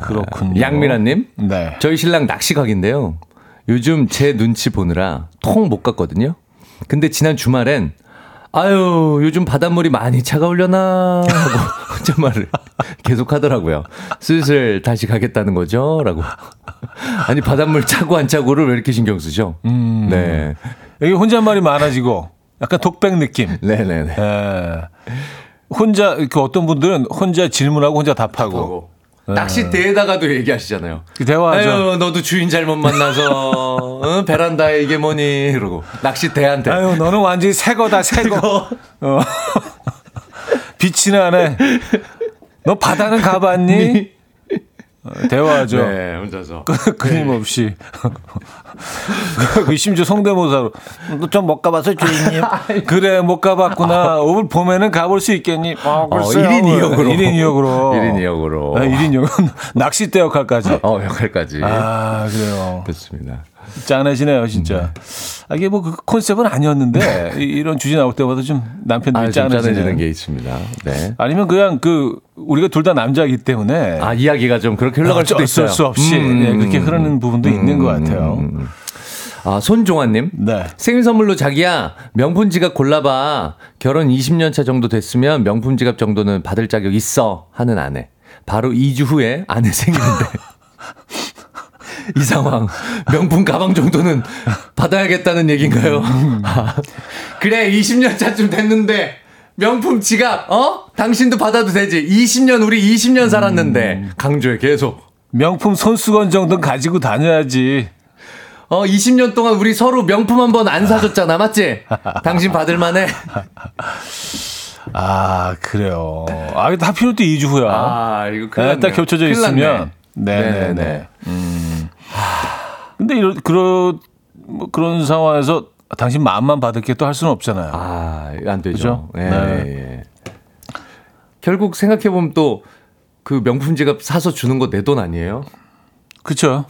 그렇군요. 양미란님. 네. 저희 신랑 낚시 각인데요. 요즘 제 눈치 보느라 통 못 갔거든요. 근데 지난 주말엔 아유 요즘 바닷물이 많이 차가울려나 하고 (laughs) 혼잣말을 계속 하더라고요. 슬슬 다시 가겠다는 거죠? 라고. 아니 바닷물 차고 안 차고를 왜 이렇게 신경 쓰죠? 음. 네. 여기 혼잣말이 많아지고 약간 독백 느낌. 네네네. (laughs) 예. 혼자 그 어떤 분들은 혼자 질문하고 혼자 답하고 낚시대에다가도 얘기하시잖아요. 그 대화하죠. 아유, 너도 주인 잘못 만나서, (laughs) 어, 베란다에 이게 뭐니? 이러고. 낚시대한테. 아유, 너는 완전히 새 거다, 새 거. 어. (laughs) 빛이 나네. 너 바다는 가봤니? 어, 대화하죠. 네, 혼자서. 끊임없이. (laughs) 그 심지어 성대모사로. 너좀못 가봤어, 주인님? (laughs) 그래, 못 가봤구나. 오늘 봄에는 가볼 수 있겠니? 어, 글쎄요. 1인 2역으로. 1인 2역으로. 1인 2역으로. 1인 2역. 낚싯대 역할까지. 어, 역할까지. 아, 그래요. 그렇습니다. 짠해지네요, 진짜. 아, 이게 뭐 그 컨셉은 아니었는데, (laughs) 이- 이런 주제 나올 때마다 좀 남편들이 아, 좀 짠해지는. 게 있습니다. 네. 아니면 그냥 그, 우리가 둘 다 남자이기 때문에. 아, 이야기가 좀 그렇게 흘러갈 수도 어쩔 있어요. 수 없이 음, 네, 그렇게 음, 흐르는 부분도 있는 것 같아요. 음. 아, 손종환님. 네. 생일 선물로 자기야, 명품 지갑 골라봐. 결혼 20년 차 정도 됐으면 명품 지갑 정도는 받을 자격 있어. 하는 아내. 바로 2주 후에 아내 생일인데. (laughs) (laughs) 이 상황. 명품 가방 정도는 받아야겠다는 얘기인가요? (laughs) 아, 그래, 20년 차쯤 됐는데. 명품 지갑, 어? 당신도 받아도 되지. 20년, 우리 20년 살았는데. 강조해, 계속. 명품 손수건 정도는 가지고 다녀야지. 어, 20년 동안 우리 서로 명품 한 번 안 사줬잖아, 맞지? (laughs) 당신 받을만해. 아, 그래요. 아, 하필 또 2주 후야. 아, 이거 큰일 네, 났네요. 딱 겹쳐져 있으면. 났네. 네네 네. 네네네. 근데 이런, 그런, 뭐 그런 상황에서 당신 마음만 받을게 또 할 수는 없잖아요. 아, 안 되죠. 예, 네. 예. 결국 생각해 보면 또 그 명품 지갑 사서 주는 거 내 돈 아니에요? 그쵸?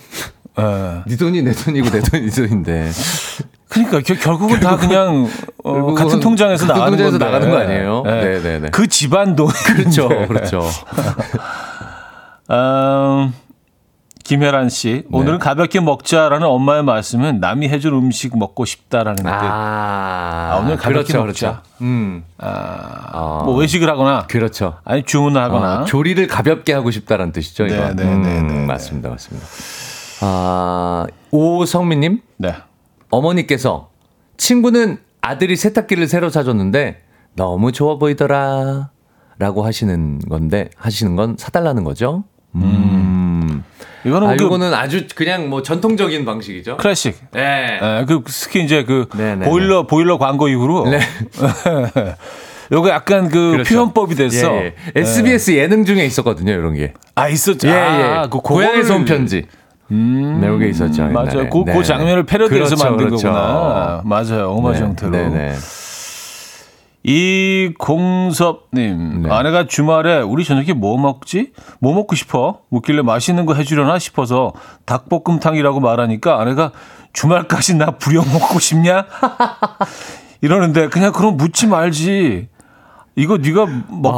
예. 네 돈이 내 돈이고 내 돈이 네 돈인데. (laughs) 그러니까 겨- 결국은 다 그냥 어, 결국은 같은 통장에서 같은 나가는 통장에서 건데. 나가는 거 아니에요? 예. 네네 네. 그 집안 돈. 그렇죠, 그렇죠. (laughs) 음, 김혜란 씨, 네. 오늘은 가볍게 먹자라는 엄마의 말씀은 남이 해준 음식 먹고 싶다라는 뜻. 아, 아, 오늘 가볍게 그렇죠, 먹자. 그렇죠. 음, 아, 뭐 외식을 하거나, 그렇죠. 아니 주문을 하거나. 아, 조리를 가볍게 하고 싶다라는 뜻이죠, 이거. 네, 네, 네, 네, 네. 맞습니다, 맞습니다. 아, 오성민님, 네. 어머니께서 친구는 아들이 세탁기를 새로 사줬는데 너무 좋아 보이더라. 라고 하시는 건데, 하시는 건 사달라는 거죠. 음. 이거는 아, 그 이거는 아주 그냥 뭐 전통적인 방식이죠. 클래식. 네. 예, 그 특히 이제 그 네, 네, 보일러 보일러 광고 이후로 네. (laughs) 요거 약간 그 그렇죠. 표현법이 됐어. 예, 예. SBS 예능 중에 있었거든요, 이런 게. 아 있었죠. 예, 아, 예. 그 고향에서 온 편지. 음, 네, 요게 있었죠. 맞아요. 그, 네. 그 장면을 패러디해서 그렇죠, 만든 그렇죠. 거구나. 맞아요. 오마주 네, 형태로. 네 네. 이공섭님, 네. 아내가 주말에 우리 저녁에 뭐 먹지? 뭐 먹고 싶어? 묻길래 맛있는 거 해주려나 싶어서 닭볶음탕이라고 말하니까 아내가 주말까지 나 부려먹고 싶냐? (laughs) 이러는데 그냥 그럼 묻지 말지. 이거 네가 먹,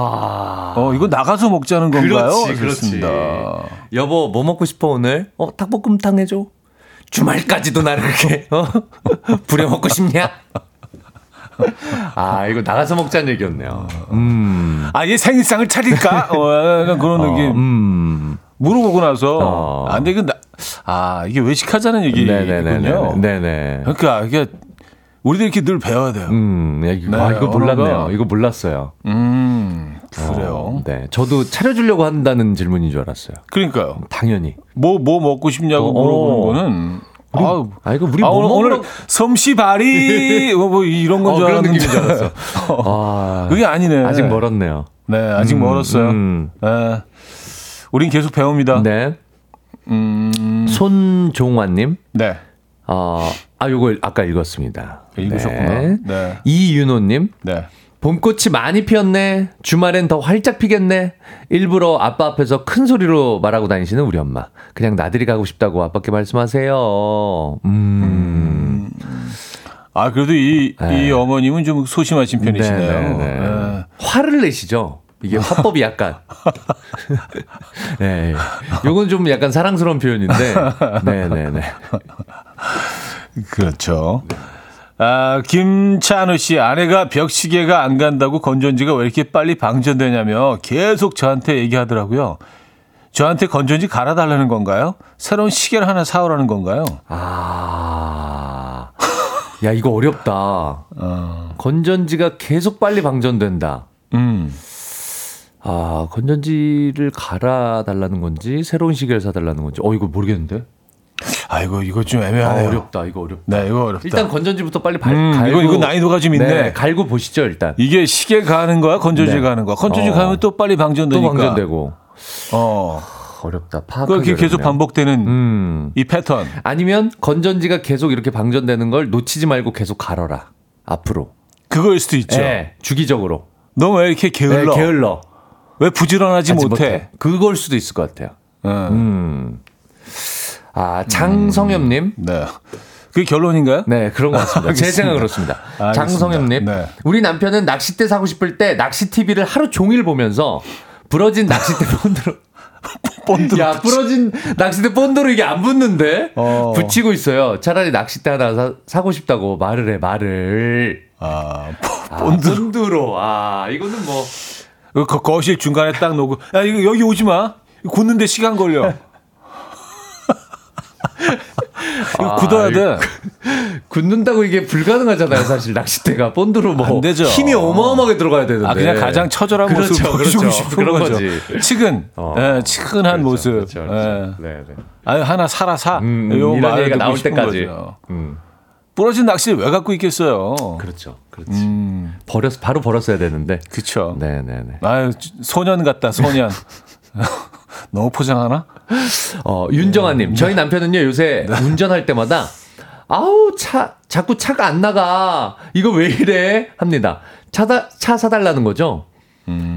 어 이거 나가서 먹자는 건가요? 그렇지. 그렇습니다. 여보, 뭐 먹고 싶어, 오늘? 어, 닭볶음탕 해줘. 주말까지도 나를 이렇게, 어? (laughs) 부려먹고 싶냐? (laughs) 아, 이거 나가서 먹자는 얘기였네요. 음. 아 얘 생일상을 차릴까? (laughs) 어, 약간 그런 느낌. 음. 물어보고 나서 어. 아 근데 이거 나, 아 이게 외식하자는 얘기군요. 네네네. 네네. 그러니까 이게 우리들 이렇게 늘 배워야 돼요. 음, 야, 이거, 네, 아, 이거 몰랐네요. 이거 몰랐어요. 음, 그래요. 어, 네. 저도 차려주려고 한다는 질문인 줄 알았어요. 그러니까요. 당연히. 뭐 뭐 먹고 싶냐고 어, 물어보는 어. 거는 아우, 아, 이거 우리 아, 뭐 오늘, 오늘 섬시바리 (laughs) 뭐, 뭐 이런 건 어, 줄 그런 알았는데 느낌인 줄 알았어. (laughs) 아, 그게 아니네. 아직 멀었네요. 네, 아직 음, 멀었어요. 음. 네. 우린 계속 배웁니다. 네. 음, 손종환님. 네. 어, 아, 요거 아까 읽었습니다. 읽으셨구나. 네. 네. 이윤호님. 네. 봄꽃이 많이 피었네. 주말엔 더 활짝 피겠네. 일부러 아빠 앞에서 큰 소리로 말하고 다니시는 우리 엄마. 그냥 나들이 가고 싶다고 아빠께 말씀하세요. 음. 아, 그래도 이, 네. 이 어머님은 좀 소심하신 편이시네요. 네네네. 네. 화를 내시죠? 이게 화법이 약간. (laughs) 네. 요건 좀 약간 사랑스러운 표현인데. 네네네. 그렇죠. 아, 김찬우 씨, 아내가 벽시계가 안 간다고 건전지가 왜 이렇게 빨리 방전되냐며 계속 저한테 얘기하더라고요. 저한테 건전지 갈아달라는 건가요? 새로운 시계를 하나 사오라는 건가요? 아. 야, 이거 어렵다. 어, 건전지가 계속 빨리 방전된다. 음. 아, 건전지를 갈아달라는 건지, 새로운 시계를 사달라는 건지. 어, 이거 모르겠는데? 아이고, 이거 좀 아, 애매하네요. 어렵다. 이거 어렵다. 네, 이거 어렵다. 일단 건전지부터 빨리 발, 음, 갈고. 이거, 이거 난이도가 좀 있네. 네, 갈고 보시죠, 일단. 이게 시계 가는 거야? 건전지 네. 가는 거야? 건전지 어. 가면 또 빨리 또 방전되니까. 방전되고. 어. 어렵다. 그렇게 계속. 반복되는 음. 이 패턴. 아니면 건전지가 계속 이렇게 방전되는 걸 놓치지 말고 계속 갈아라. 앞으로. 그거일 수도 있죠. 네, 주기적으로. 너 왜 이렇게 게을러? 네, 게을러. 왜 부지런하지 하지 못해? 그걸 수도 있을 것 같아요. 응. 음. 아, 장성엽님. 네. 그게 결론인가요? 네, 그런 것 같습니다. 제 알겠습니다. 생각 그렇습니다. 알겠습니다. 장성엽님. 네. 우리 남편은 낚싯대 사고 싶을 때 낚시 TV를 하루 종일 보면서 부러진 낚싯대 본드로. (laughs) 본드로 야, 부러진 낚싯대 본드로 이게 안 붙는데? 어. 붙이고 있어요. 차라리 낚싯대 하나 사, 사고 싶다고 말을 해, 말을. 아, 아, 본드. 본드로. 아, 이거는 뭐. 그 거- 거실 중간에 딱 놓고 야 이거 여기 오지 마. 굳는데 시간 걸려. 이거 아, 굳어야 돼. 굳는다고 이게 불가능하잖아요, 사실 낚싯대가 본드로 뭐. 힘이 어마어마하게 들어가야 되는데. 아 그냥 가장 처절한 그렇죠, 모습을 보여주고 그렇죠. 싶은 그런 거죠. 거지. 치근, 어. 예, 치근한 모습. 그렇죠, 그렇죠. 예. 네, 네. 아유 하나 사라 사. 음, 요 이런 얘기가 나올 때까지. 음, 부러진 낚시를 왜 갖고 있겠어요. 그렇죠, 그렇지. 음, 버렸 바로 버렸어야 되는데. 그쵸. 네, 네, 네. 아유 소년 같다 소년. (laughs) 너무 포장하나? (laughs) 어, 윤정아님, 저희 남편은요 요새 운전할 때마다 아우 차 자꾸 차가 안 나가. 이거 왜 이래? 합니다. 차다 차 사달라는 거죠?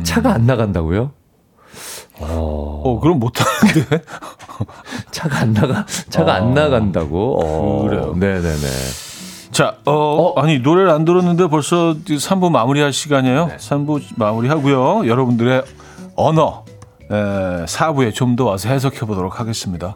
차가 안 나간다고요? 어, 어 그럼 못하는데. (laughs) 차가 안 나가 차가 안 나간다고. 어, 그래요. 네, 네, 네. 자, 어, 아니 노래를 안 들었는데 벌써 3부 마무리할 시간이에요. 3부 마무리하고요. 여러분들의 언어 에, 4부에 좀 더 와서 해석해 보도록 하겠습니다.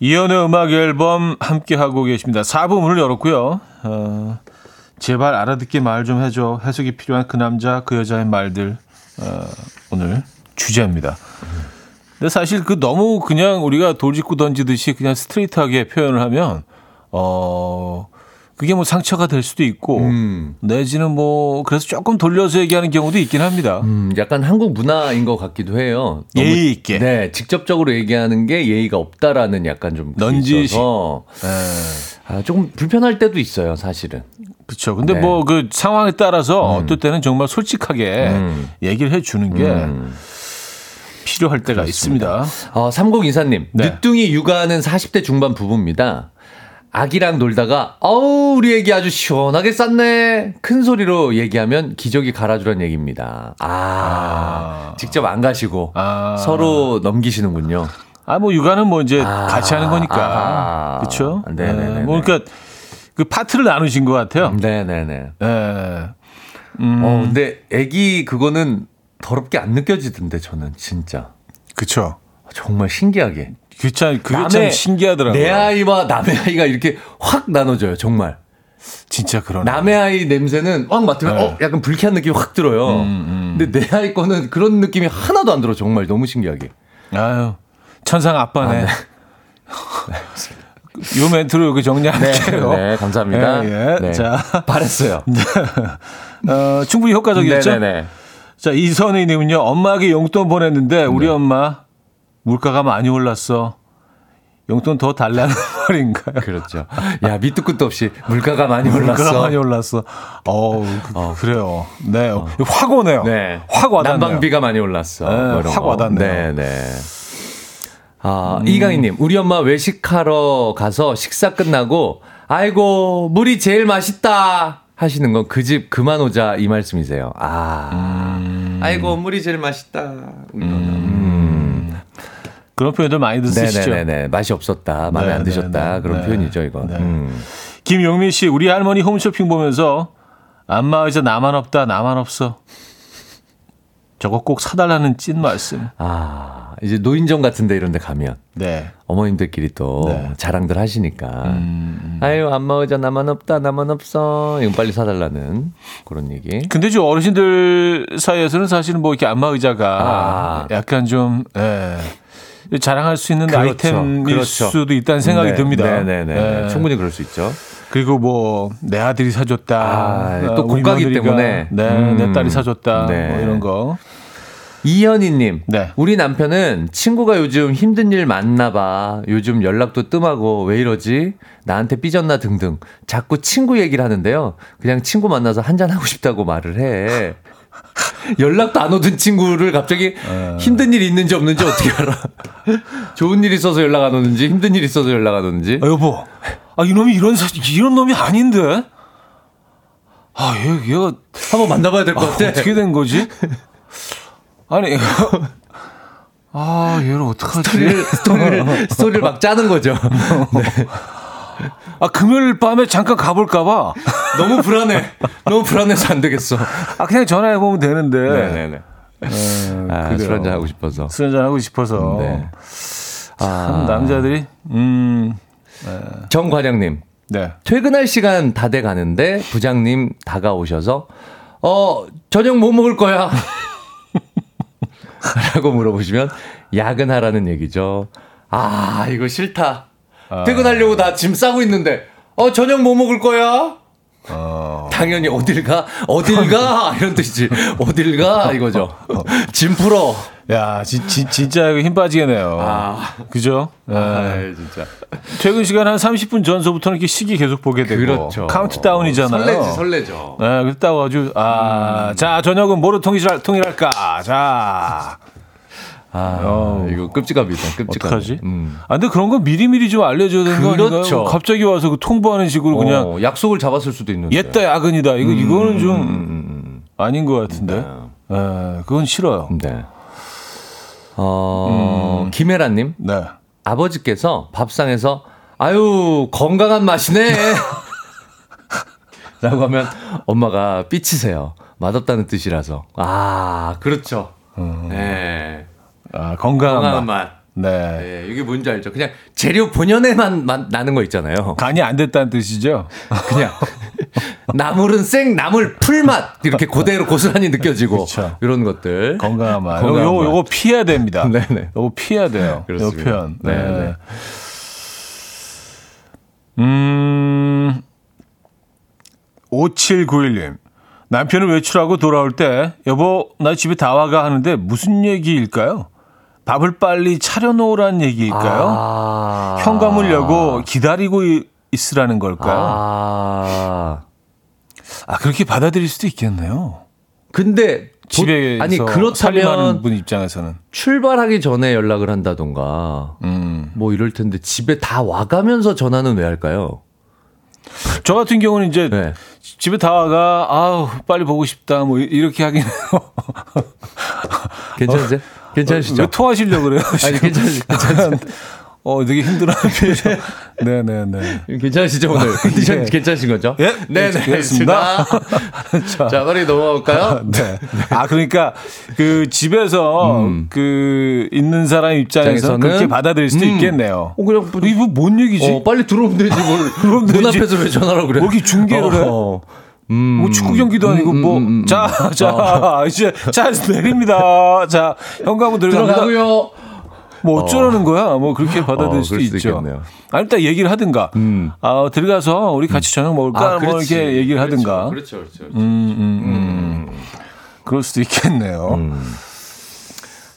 이연의 음악 앨범 함께 하고 계십니다. 4부 문을 열었고요. 어, 제발 알아듣게 말 좀 해줘. 해석이 필요한 그 남자 그 여자의 말들 어, 오늘 주제입니다. 근데 사실 그 너무 그냥 우리가 돌직구 던지듯이 그냥 스트레이트하게 표현을 하면 어 그게 뭐 상처가 될 수도 있고 음. 내지는 뭐 그래서 조금 돌려서 얘기하는 경우도 있긴 합니다. 음, 약간 한국 문화인 것 같기도 해요. 너무- 예의 있게. 네, 직접적으로 얘기하는 게 예의가 없다라는 약간 좀 넌지시. 있어서 아, 조금 불편할 때도 있어요, 사실은. 그렇죠. 근데 네. 뭐그 상황에 따라서 어떨 때는 정말 솔직하게 음. 얘기를 해 주는 게 음. 필요할 때가 있습니다. 어, 3024님, 네. 늦둥이 육아하는 40대 중반 부부입니다. 아기랑 놀다가, 어우, 우리 애기 아주 시원하게 쌌네. 큰 소리로 얘기하면 기저귀 갈아주란 얘기입니다. 아, 직접 안 가시고 아. 서로 넘기시는군요. 아, 뭐 육아는 뭐 이제 아, 같이 하는 거니까. 아하. 그렇죠? 네네네네. 뭐 그러니까 그 파트를 나누신 것 같아요. 네네네. 예. 어, 근데 애기 그거는 더럽게 안 느껴지던데, 저는 진짜. 그렇죠. 정말 신기하게. 그게 참, 그게 참 신기하더라고요. 내 아이와 남의 아이가 이렇게 확 나눠져요, 정말. 진짜 그러네. 남의 아이 냄새는 확 맡으면 네. 어 약간 불쾌한 느낌이 확 들어요. 음, 근데 내 아이 거는 그런 느낌이 하나도 안 들어 정말 너무 신기하게. 아유, 천상 아빠네. 아, 네. (laughs) 요 멘트로 여기 정리할게요. 네, 감사합니다. 예, 예. 네. 자, 바랬어요. (laughs) 어, 충분히 효과적이었죠? 네네네. 자, 이선희님은요, 엄마에게 용돈 보냈는데, 우리 엄마, 물가가 많이 올랐어. 용돈 더 달라는 (laughs) 말인가요? 그렇죠. 야 밑도 끝도 없이 물가가 많이 올랐어. 물가가 많이 올랐어. 어우, 그, 래요 네. 확 오네요. 네. 확 와닿네요. 난방비가 많이 올랐어. 네, 뭐 이런 확 거. 와닿네요. 음. 네, 네. 아, 이강희님, 우리 엄마 외식하러 가서 식사 끝나고, 아이고, 물이 제일 맛있다! 하시는 건 그 집 그만 오자 이 말씀이세요. 아. 음. 아이고, 물이 제일 맛있다. 음. 그런 표현들 많이들 쓰시죠. 네네네. 맛이 없었다. 마음에 안 네, 드셨다. 네, 그런 네. 표현이죠, 이건. 네. 음. 김용민 씨, 우리 할머니 홈쇼핑 보면서 안마 의자 나만 없다, 나만 없어. 저거 꼭 사달라는 찐 말씀. 아, 이제 노인정 같은데 이런 데 가면. 네. 어머님들끼리 또 네. 자랑들 하시니까. 음, 아유, 안마 의자 나만 없다, 나만 없어. 이거 빨리 사달라는 그런 얘기. 근데 저 어르신들 사이에서는 사실은 뭐 이렇게 안마 의자가 아. 약간 좀, 예. 자랑할 수 있는 그렇죠. 아이템일 그렇죠. 수도 있다는 생각이 네, 듭니다. 네네네. 예. 충분히 그럴 수 있죠. 그리고 뭐 내 아들이 사줬다. 아, 또 어, 고가기 때문에. 네, 음. 내 딸이 사줬다. 네. 뭐 이런 거. 이현희님, 네. 우리 남편은 친구가 요즘 힘든 일 많나 봐. 요즘 연락도 뜸하고 왜 이러지? 나한테 삐졌나 등등. 자꾸 친구 얘기를 하는데요. 그냥 친구 만나서 한잔 하고 싶다고 말을 해. (laughs) 연락도 안 오던 친구를 갑자기 어. 힘든 일 있는지 없는지 어떻게 알아? (laughs) 좋은 일 있어서 연락 안 오는지 힘든 일 있어서 연락 안 오는지. 아, 여보. 아, 이놈이 이런, 사- 이런 놈이 아닌데? 아, 얘, 얘가 한번 만나봐야 될것 아, 같아. 어떻게 된 거지? 아니, (laughs) 아, 얘를 어떡하지? 스토리를, 스토리를 막 짜는 거죠. 아, 금요일 밤에 잠깐 가볼까봐. (laughs) 너무 불안해. 너무 불안해서 안 되겠어. 아, 그냥 전화해보면 되는데. 네네네. 에, 아. 술 한잔 하고 싶어서. 술 한잔 하고 싶어서. 네. 참, 아. 남자들이, 음, 정 과장님. 네. 퇴근할 시간 다 돼 가는데 부장님 다가오셔서 어 저녁 뭐 먹을 거야? (laughs) 라고 물어보시면 야근하라는 얘기죠. 아 이거 싫다. 퇴근하려고 다 짐 싸고 있는데 어 저녁 뭐 먹을 거야? 어, 당연히 어딜 가? 어딜 가? (laughs) 이런 뜻이지. 어딜 가? 이거죠. 짐 풀어. 야, 지, 지, 진짜 힘 빠지겠네요. 아. 그죠? 예. 아, 진짜. 퇴근 시간 한 30분 전서부터는 이렇게 시계 계속 보게 되고. 그렇죠. 카운트다운이잖아요. 설레지, 설레죠. 네, 그랬다고 아주, 아, 자, 저녁은 뭐로 통일할, 통일할까? 자, 아, 어우. 이거 끔찍합니다. 끔찍합니다. 어떡하지? 음. 아, 근데 그런 거 미리미리 좀 알려줘야 되는 거 아닌가요? 그렇죠. 갑자기 와서 그 통보하는 식으로 그냥, 어, 약속을 잡았을 수도 있는데. 옛다 야근이다. 이거, 이거는 좀 음, 아닌 것 같은데. 예, 그건 싫어요. 네. 어, 김혜라님, 네. 아버지께서 밥상에서, 아유, 건강한 맛이네. (laughs) 라고 하면 엄마가 삐치세요. 맛없다는 뜻이라서. 아, 그렇죠. 네. 아, 건강한, 건강한 맛. 맛. 네. 네, 이게 뭔지 알죠? 그냥 재료 본연에만 맛 나는 거 있잖아요. 간이 안 됐다는 뜻이죠? (laughs) 그냥 나물은 생 나물 풀맛 이렇게 그대로 고스란히 느껴지고 그렇죠. 이런 것들 건강한 맛. 요거, 건강한 요거, 맛. 요거 피해야 됩니다. (laughs) 네네. 요거 피해야 돼요. 요 그렇습니다. 표현. 네, 네. 음, 5791님. 남편은 외출하고 돌아올 때 여보 나 집에 다 와가 하는데 무슨 얘기일까요? 밥을 빨리 차려놓으란 얘기일까요? 아. 현관문 열고 기다리고 이- 있으라는 걸까요? 아. 아 그렇게 받아들일 수도 있겠네요. 근데 보- 집에 아니 그렇다면 분 입장에서는 출발하기 전에 연락을 한다던가 음. 뭐 이럴 텐데 집에 다 와가면서 전화는 왜 할까요? 저 같은 경우는 이제 네. 집에 다 와가 아우 빨리 보고 싶다 뭐 이- 이렇게 하긴 해요. 괜찮으세요? (laughs) 괜찮으시죠? 왜 토하시려 고 그래요? 아니 괜찮으시 괜찮으세요? 어 되게 힘들어하는 표정. 네네 네. (laughs) 괜찮으시죠 오늘 컨디션 예. 괜찮으신 거죠? 예, 네, 네, 괜찮습니다. 알겠습니다. (laughs) 자, 빨리 넘어갈까요? 네. 아 그러니까 그 집에서 그 있는 사람 입장에서 음. 그렇게 받아들일 수도 음. 있겠네요. 어, 그냥 뭐- 이거 뭔 얘기지? 어, 빨리 들어오면 되지 뭘. (laughs) 문. 앞에서 왜 전화를 그래? 여기 중계를 해? 어. 음. 뭐 축구 경기도 아니고 음, 뭐 음, 음, 자, 자, 이제 차 내립니다. 자, 현관문. 들어가고요. 뭐 어쩌라는 거야? 뭐 그렇게 받아들일 어, 수도 있죠. 있겠네요. 아니 일단 얘기를 하든가. 음. 아, 들어가서 우리 같이 저녁 먹을까? 뭐 그렇지. 이렇게 얘기를 하든가. 그렇죠, 그렇죠. 그렇죠. 음, 음, 음. 그럴 수도 있겠네요.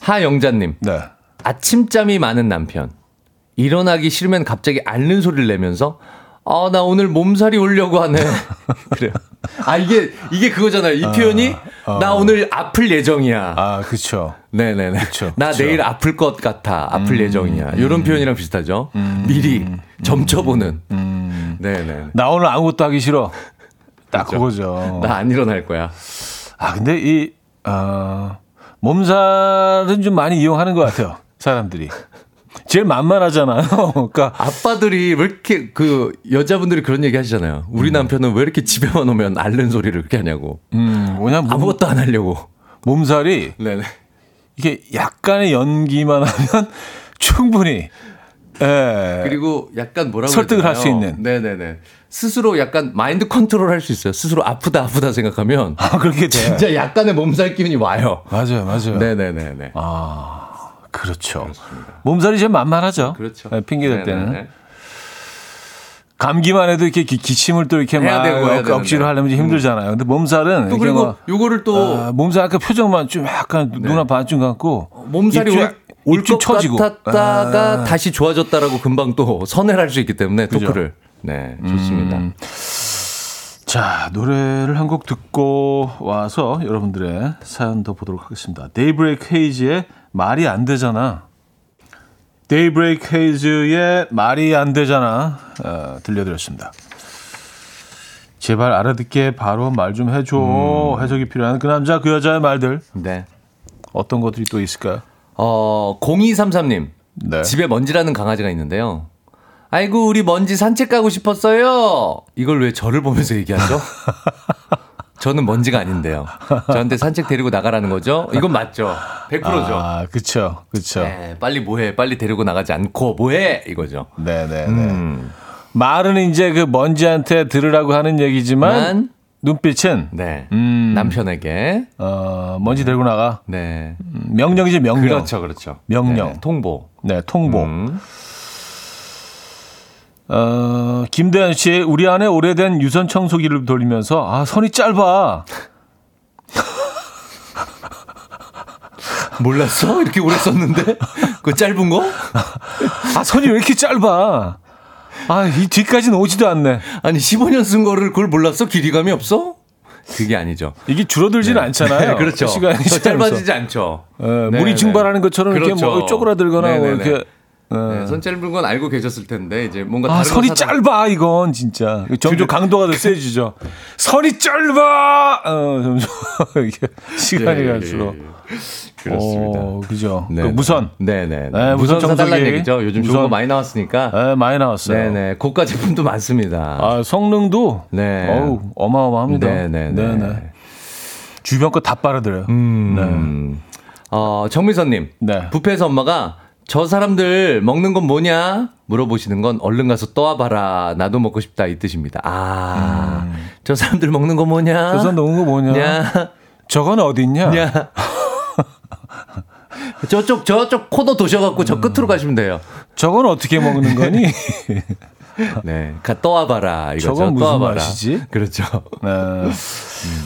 하영자님, 네. 아침잠이 많은 남편. 일어나기 싫으면 갑자기 앓는 소리를 내면서 아, 나 오늘 몸살이 오려고 하네. (laughs) 그래요. 아, 이게, 이게 그거잖아요. 이 표현이 나 오늘 아플 예정이야. 아, 그렇죠. 네네네. 그쵸, 나 그쵸. 내일 아플 것 같아. 아플 예정이야. 이런 표현이랑 비슷하죠. 미리 점쳐보는. 네네. 나 오늘 아무것도 하기 싫어. 딱. 그거죠. 나 안 일어날 거야. 아, 근데 이, 어, 몸살은 좀 많이 이용하는 것 같아요. 사람들이. 제일 만만하잖아요. (laughs) 그러니까 아빠들이 왜 이렇게 그 여자분들이 그런 얘기 하시잖아요. 우리 남편은 왜 이렇게 집에만 오면 앓는 소리를 그렇게 하냐고. 음, 뭐냐 몸, 아무것도 안 하려고. 몸살이 네네. 이게 약간의 연기만 하면 (laughs) 충분히 예. 그리고 약간 뭐라고 설득을 할수 되나요? 있는. 네네네. 스스로 약간 마인드 컨트롤 할 수 있어요. 스스로 아프다 아프다 생각하면 아, 그렇게 돼. 진짜 약간의 몸살 기운이 와요. 맞아요, 맞아요. 네네네네. 아, 그렇죠. 몸살이 제일 만만하죠. 그렇죠. 예, 핑계 댈 때는. 네네네. 감기만 해도 이렇게 기, 기침을 또 이렇게 막 되고 억- 억지로. 하려면 좀 힘들잖아요. 근데 몸살은 또 그리고 막, 요거를 또 아, 몸살 아까 표정만 좀 약간 눈 한 반쯤 감고 몸살이 입올 입좀 것 처지고. 같았다가 아. 다시 좋아졌다라고 금방 또 (laughs) 선회를 할수 있기 때문에 그죠. 토크를 네 좋습니다. 음. 자, 노래를 한 곡 듣고 와서 여러분들의 사연 더 보도록 하겠습니다. 데이브레이크 헤이즈의 말이 안 되잖아. 데이브레이크 헤이즈의 말이 안 되잖아. 어, 들려드렸습니다. 제발 알아듣게 바로 말 좀 해줘. 해석이 필요한 그 남자, 그 여자의 말들. 네. 어떤 것들이 또 있을까요? 어 0233님 네. 집에 먼지라는 강아지가 있는데요. 아이고 우리 먼지 산책 가고 싶었어요. 이걸 왜 저를 보면서 얘기하죠? (laughs) 저는 먼지가 아닌데요. 저한테 산책 데리고 나가라는 거죠? 이건 맞죠. 100%죠. 아, 그쵸, 그쵸. 네, 빨리 뭐해? 빨리 데리고 나가지 않고 뭐해? 이거죠. 네네네. 음. 말은 이제 그 먼지한테 들으라고 하는 얘기지만 만, 눈빛은 네. 음. 남편에게 어, 먼지 데리고 나가. 네. 음, 명령이지 명령. 그렇죠, 그렇죠. 명령. 네, 통보. 네, 통보. 음. 어, 김대현 씨, 우리 안에 오래된 유선 청소기를 돌리면서 아 선이 짧아. (laughs) 몰랐어? 이렇게 오래 썼는데? 그 짧은 거? 아 선이 왜 이렇게 짧아? 아 이 뒤까지는 오지도 않네. 아니 15년 쓴 거를 그걸 몰랐어? 길이감이 없어? 그게 아니죠. 이게 줄어들지는 않잖아요. (laughs) 네, 그렇죠. 시간이. 짧아지지 않죠. 예, 네, 물이 네. 증발하는 것처럼 이렇게 그렇죠. 뭐 쪼그라들거나 뭐 네네네. 이렇게. 예. 네, 손 짧은 건 알고 계셨을 텐데 이제 뭔가 아, 다른 선이 거 사다- 짧아, 이건 진짜. 점점 강도가 더 세지죠. 선이 짧아! 어, 점점 (laughs) 이게 시간이 예, 예, 갈수록. 예, 예. 그렇습니다. 어, 그죠. 네, 그 무선. 네네. 네, 무선 무선 사달라는 청소기. 얘기죠. 요즘 좋은 무선. 거 많이 나왔으니까. 네, 많이 나왔어요. 네네. 고가 제품도 많습니다. 아, 성능도 네. 어우, 어마어마합니다. 네네네. 네네. 주변 거 다 빨아들여요. 음. 어, 정미선님. 네. 부페에서 엄마가 저 사람들 먹는 건 뭐냐? 물어보시는 건 얼른 가서 떠와봐라. 나도 먹고 싶다. 이 뜻입니다. 아, 저 사람들 먹는 거 뭐냐? 음. 저 사람 먹는 거 뭐냐? 냐, 저건 어딨냐? 냐. (laughs) 저쪽, 저쪽 코너 도셔갖고 저 끝으로 가시면 돼요. 저건 어떻게 먹는 거니? (laughs) 네. 가 떠와봐라. 이거죠. 저건 무슨 떠와봐라. 맛이지? 그렇죠. 네.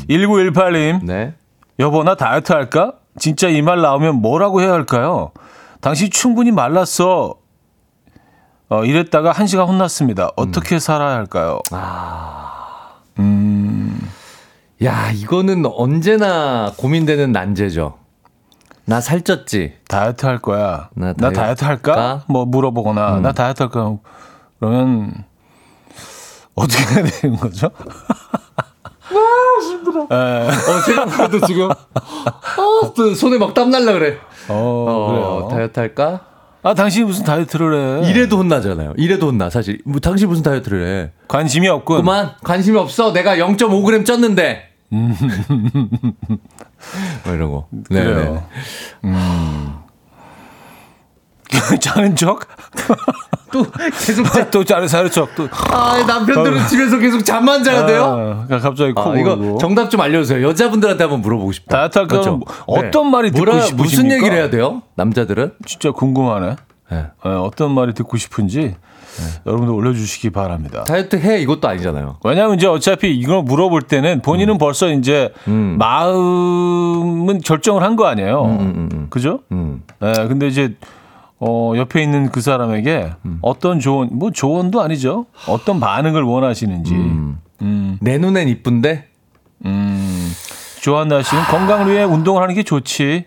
1918님, 네. 여보, 나 다이어트 할까? 진짜 이 말 나오면 뭐라고 해야 할까요? 당신 충분히 말랐어. 어, 이랬다가 한 시간 혼났습니다. 어떻게 살아야 할까요? 야, 이거는 언제나 고민되는 난제죠. 나 살쪘지. 다이어트 할 거야. 나 나, 다이어트 다이어트 할까? 할까? 뭐 물어보거나, 나 다이어트 할까? 그러면, 어떻게 해야 되는 거죠? (laughs) 어, 생각나도 지금. 어, 또 손에 막 땀 날라 그래. 어, 어, 그래요. 다이어트 할까? 아, 당신이 무슨 다이어트를 해? 이래도 혼나잖아요. 이래도 혼나, 사실. 뭐, 당신 무슨 다이어트를 해? 관심이 없군. 그만, 관심이 없어. 내가 0.5g 쪘는데. (laughs) 뭐 이러고. 네, 그래요. 음. (laughs) 자는 척? 또 계속 자, 또 자는 사는 척. 또. 아, 남편들은 집에서 계속 잠만 자야 돼요? 아, 갑자기 코 아. 이거 정답 좀 알려주세요. 여자분들한테 한번 물어보고 싶다. 다이어트 할 거면 뭐- 어떤 말이 듣고 뭐라- 싶으십니까? 무슨 얘기를 해야 돼요? 남자들은? 진짜 궁금하네. 네. 예, 어떤 말이 듣고 싶은지 여러분들 올려주시기 바랍니다. 다이어트 해 이것도 아니잖아요. 왜냐하면 이제 어차피 이걸 물어볼 때는 본인은 벌써 이제 음. 마음은 결정을 한 거 아니에요. 음, 그죠? 음. 네, 근데 이제 어, 옆에 있는 그 사람에게 음. 어떤 조언, 뭐 조언도 아니죠. 어떤 반응을 원하시는지. 음, 내 눈엔 이쁜데? 음. 조한나 씨는 건강을 위해 운동을 하는 게 좋지.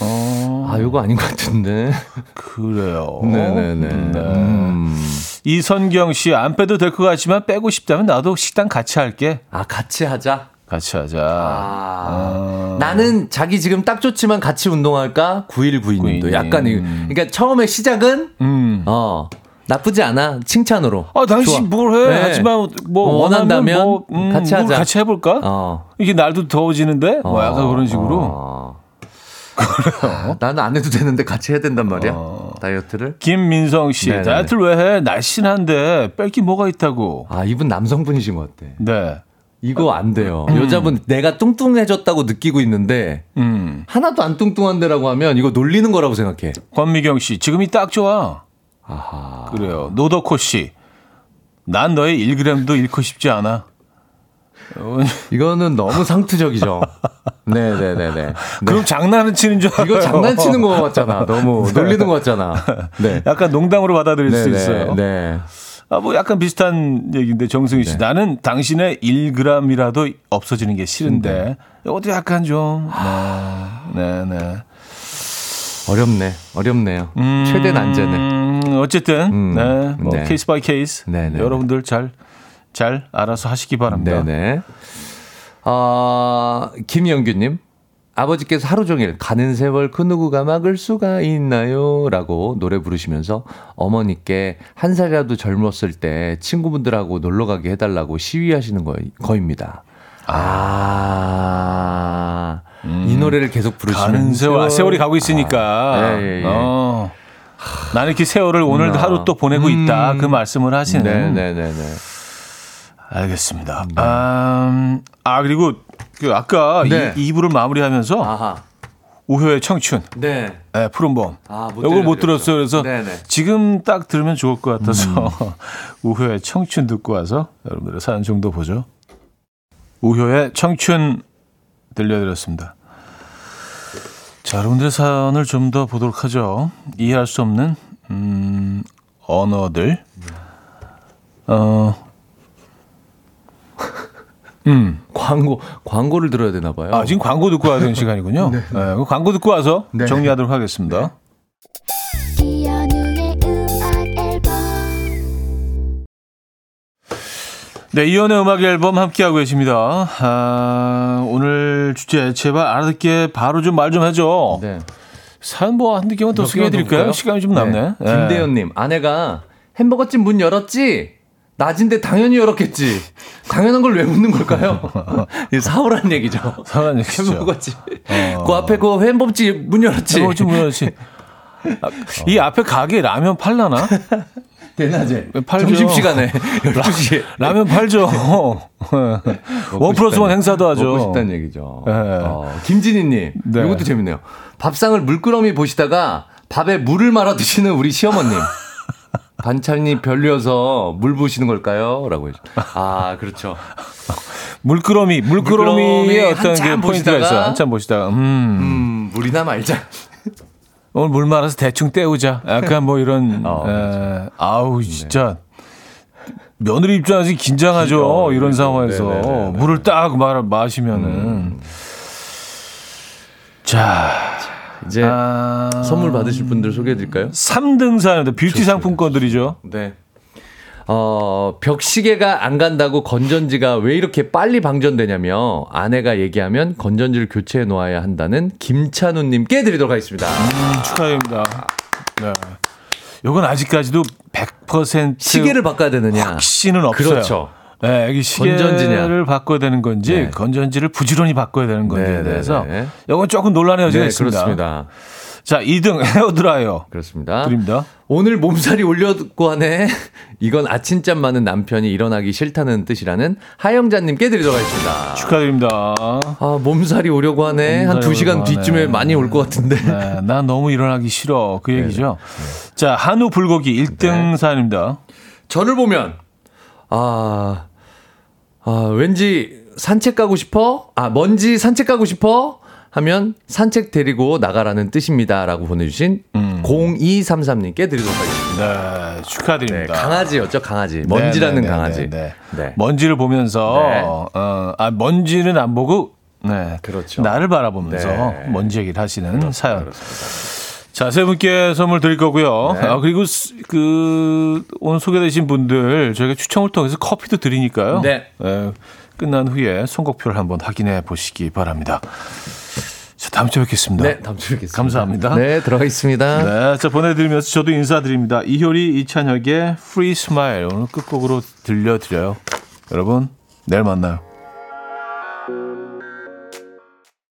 어, 아, 이거 아닌 것 같은데. 그래요. (laughs) 네네네. 네. 음. 이선경 씨, 안 빼도 될 것 같지만 빼고 싶다면 나도 식단 같이 할게. 아, 같이 하자. 같이 하자. 아. 나는 자기 지금 딱 좋지만 같이 운동할까? 9192님도 9192님. 약간, 이- 그러니까 처음에 시작은, 음. 어, 나쁘지 않아. 칭찬으로. 아, 당신 좋아. 뭘 해? 네. 하지만 뭐 어, 원한다면 뭐, 음, 같이 뭘 하자. 같이 해볼까? 어. 이게 날도 더워지는데 뭐 약간 어, 그런 식으로. 어. 아, 나는 안 해도 되는데 같이 해야 된단 말이야. 다이어트를. 김민성 씨, 네네네. 다이어트를 왜 해? 날씬한데 뺄 게 뭐가 있다고. 아, 이분 남성분이신 것 같아. 네. 이거 안 돼요. 여자분 내가 뚱뚱해졌다고 느끼고 있는데 음. 하나도 안 뚱뚱한데라고 하면 이거 놀리는 거라고 생각해. 권미경 씨, 지금이 딱 좋아. 아하. 그래요. 노덕호 씨, 난 너의 1g도 잃고 싶지 않아. 어, (laughs) 이거는 너무 상투적이죠. 네네네 네. (laughs) 그럼 장난을 치는 줄 알아요. 이거 장난치는 거 같잖아. 너무 (laughs) 놀리는 거 같잖아. 네. 약간 농담으로 받아들일 수 네네, 있어요. 네. 아, 뭐 약간 비슷한 얘기인데 정승희 씨, 나는 당신의 1g이라도 없어지는 게 싫은데 이것도 약간 좀, 네, 네, 네. 어렵네. 어렵네요. 최대 난제네. 음, 어쨌든, 음, 네, 뭐 네. case by case, 네네. 여러분들 잘, 잘 알아서 하시기 바랍니다. 네네. 아, 김영규 님. 아버지께서 하루 종일 가는 세월 그 누구가 막을 수가 있나요? 라고 노래 부르시면서 어머니께 한 살이라도 젊었을 때 친구분들하고 놀러 가게 해달라고 시위하시는 거, 거입니다. 아, 이 노래를 계속 부르시면 음. 가는 세월, 아, 세월이 가고 있으니까, 아, 예, 예, 예. 어, 나는 이렇게 세월을 오늘 하루 또 보내고 있다 그 말씀을 하시는. 음. 네네네네. 알겠습니다. 아, 아 그리고 그 아까 네. 이 2부를 마무리하면서 아하. 우효의 청춘, 네. 네, 푸른봄. 아, 못 이걸 못. 들었어요. 그래서 네네. 음. 지금 딱 들으면 좋을 것 같아서 (laughs) 우효의 청춘 듣고 와서 여러분들의 사연 정도 보죠. 우효의 청춘 들려드렸습니다. 자, 여러분들의 사연을 좀 더 보도록 하죠. 이해할 수 없는 음, 언어들. 어, 음. 광고, 광고를 들어야 되나 봐요. 아, 지금 광고 듣고 와야 되는 시간이군요. (laughs) 네. 그럼 광고 듣고 와서 네. 정리하도록 하겠습니다. 네, 이연의 음악 앨범 함께하고 계십니다. 아, 오늘 주제 제발 알아듣게 바로 좀 말좀 해줘. 네. 사연 뭐 한두 개만 더 소개해드릴까요? 시간이 좀 남네. 예. 김대현님, 아내가 햄버거집 문 열었지? 낮인데 당연히 열었겠지. 당연한 걸 왜 묻는 걸까요? (laughs) 이 사오란 얘기죠. 사연 얘기죠. 햄버거집. 그 앞에 그 햄버거집 문 열었지. 햄버거 좀 뭐였지? 아, 이 앞에 가게 라면 팔라나? (laughs) 대낮에. 팔죠. 점심시간에. (laughs) 12시에. 라면 팔죠. 원 플러스 원 행사도 하죠. 먹고 싶다는 얘기죠. 예. 어, 김진희님, 네. 이것도 재밌네요. 밥상을 물끄러미 보시다가 밥에 물을 말아 드시는 우리 시어머님. 반찬이 별로여서 물 부으시는 걸까요? 라고 해줘. 아, 그렇죠. (laughs) 물끄러미, 물끄러미의 물끄러미 어떤 그 한참 포인트가 있어요. 한참 보시다가, 음, 음, 물이나 말자. (laughs) 오늘 물 말아서 대충 때우자. 약간 뭐 이런, (laughs) 어, 에, 아우, 진짜. 며느리 입장에서 긴장하죠. 어, 이런 그렇죠. 상황에서. 네네네네. 물을 딱 마, 마시면은. 음. 자, 이제 아, 선물 받으실 분들 소개해 드릴까요? 3등 사연인데 뷰티 상품권들이죠. 네. 어, 벽시계가 안 간다고 건전지가 왜 이렇게 빨리 방전되냐며 아내가 얘기하면 건전지를 교체해 놓아야 한다는 김찬우님께 드리도록 하겠습니다. 음, 축하드립니다. 네. 요건 아직까지도 100% 시계를 바꿔야 되느냐? 확신은 없어요. 그렇죠. 네, 이게 시계를 건전지냐? 바꿔야 되는 건지 네. 건전지를 부지런히 바꿔야 되는 건지에 네, 네, 대해서 네. 이건 조금 논란의 여지가 네, 있습니다. 그렇습니다. 자, 2등 (laughs) 헤어드라이어 그렇습니다. 드립니다. 오늘 몸살이 올렸고 하네. 이건 아침잠 많은 남편이 일어나기 싫다는 뜻이라는 하영자님께 드리도록 하겠습니다. 축하드립니다. 아, 몸살이 오려고 하네. 한 몸살이 2시간 오려고 뒤쯤에. 많이 올 것 같은데. 네, 난 너무 일어나기 싫어. 그 얘기죠. 자, 한우 불고기 1등 네. 사연입니다. 저를 보면 아, 아 왠지 산책 가고 싶어? 아 먼지 산책 가고 싶어? 하면 산책 데리고 나가라는 뜻입니다 라고 보내주신 0233님께 드리도록 하겠습니다. 네, 축하드립니다. 네, 강아지였죠 강아지 먼지라는 네, 네, 네, 강아지. 네, 네. 네. 먼지를 보면서 네. 어, 아 먼지는 안 보고 네, 그렇죠. 나를 바라보면서 네. 먼지 얘기를 하시는 사연. 그렇습니다. 자, 세 분께 선물 드릴 거고요. 네. 아, 그리고 스- 그 오늘 소개되신 분들 저희가 추첨을 통해서 커피도 드리니까요. 네. 예, 끝난 후에 선곡표를 한번 확인해 보시기 바랍니다. 자, 다음 주에 뵙겠습니다. 네, 다음 주에 뵙겠습니다. 감사합니다. 네, 들어가겠습니다. 네, 자 보내드리면서 저도 인사드립니다. 이효리 이찬혁의 Free Smile 오늘 끝곡으로 들려드려요. 여러분 내일 만나요.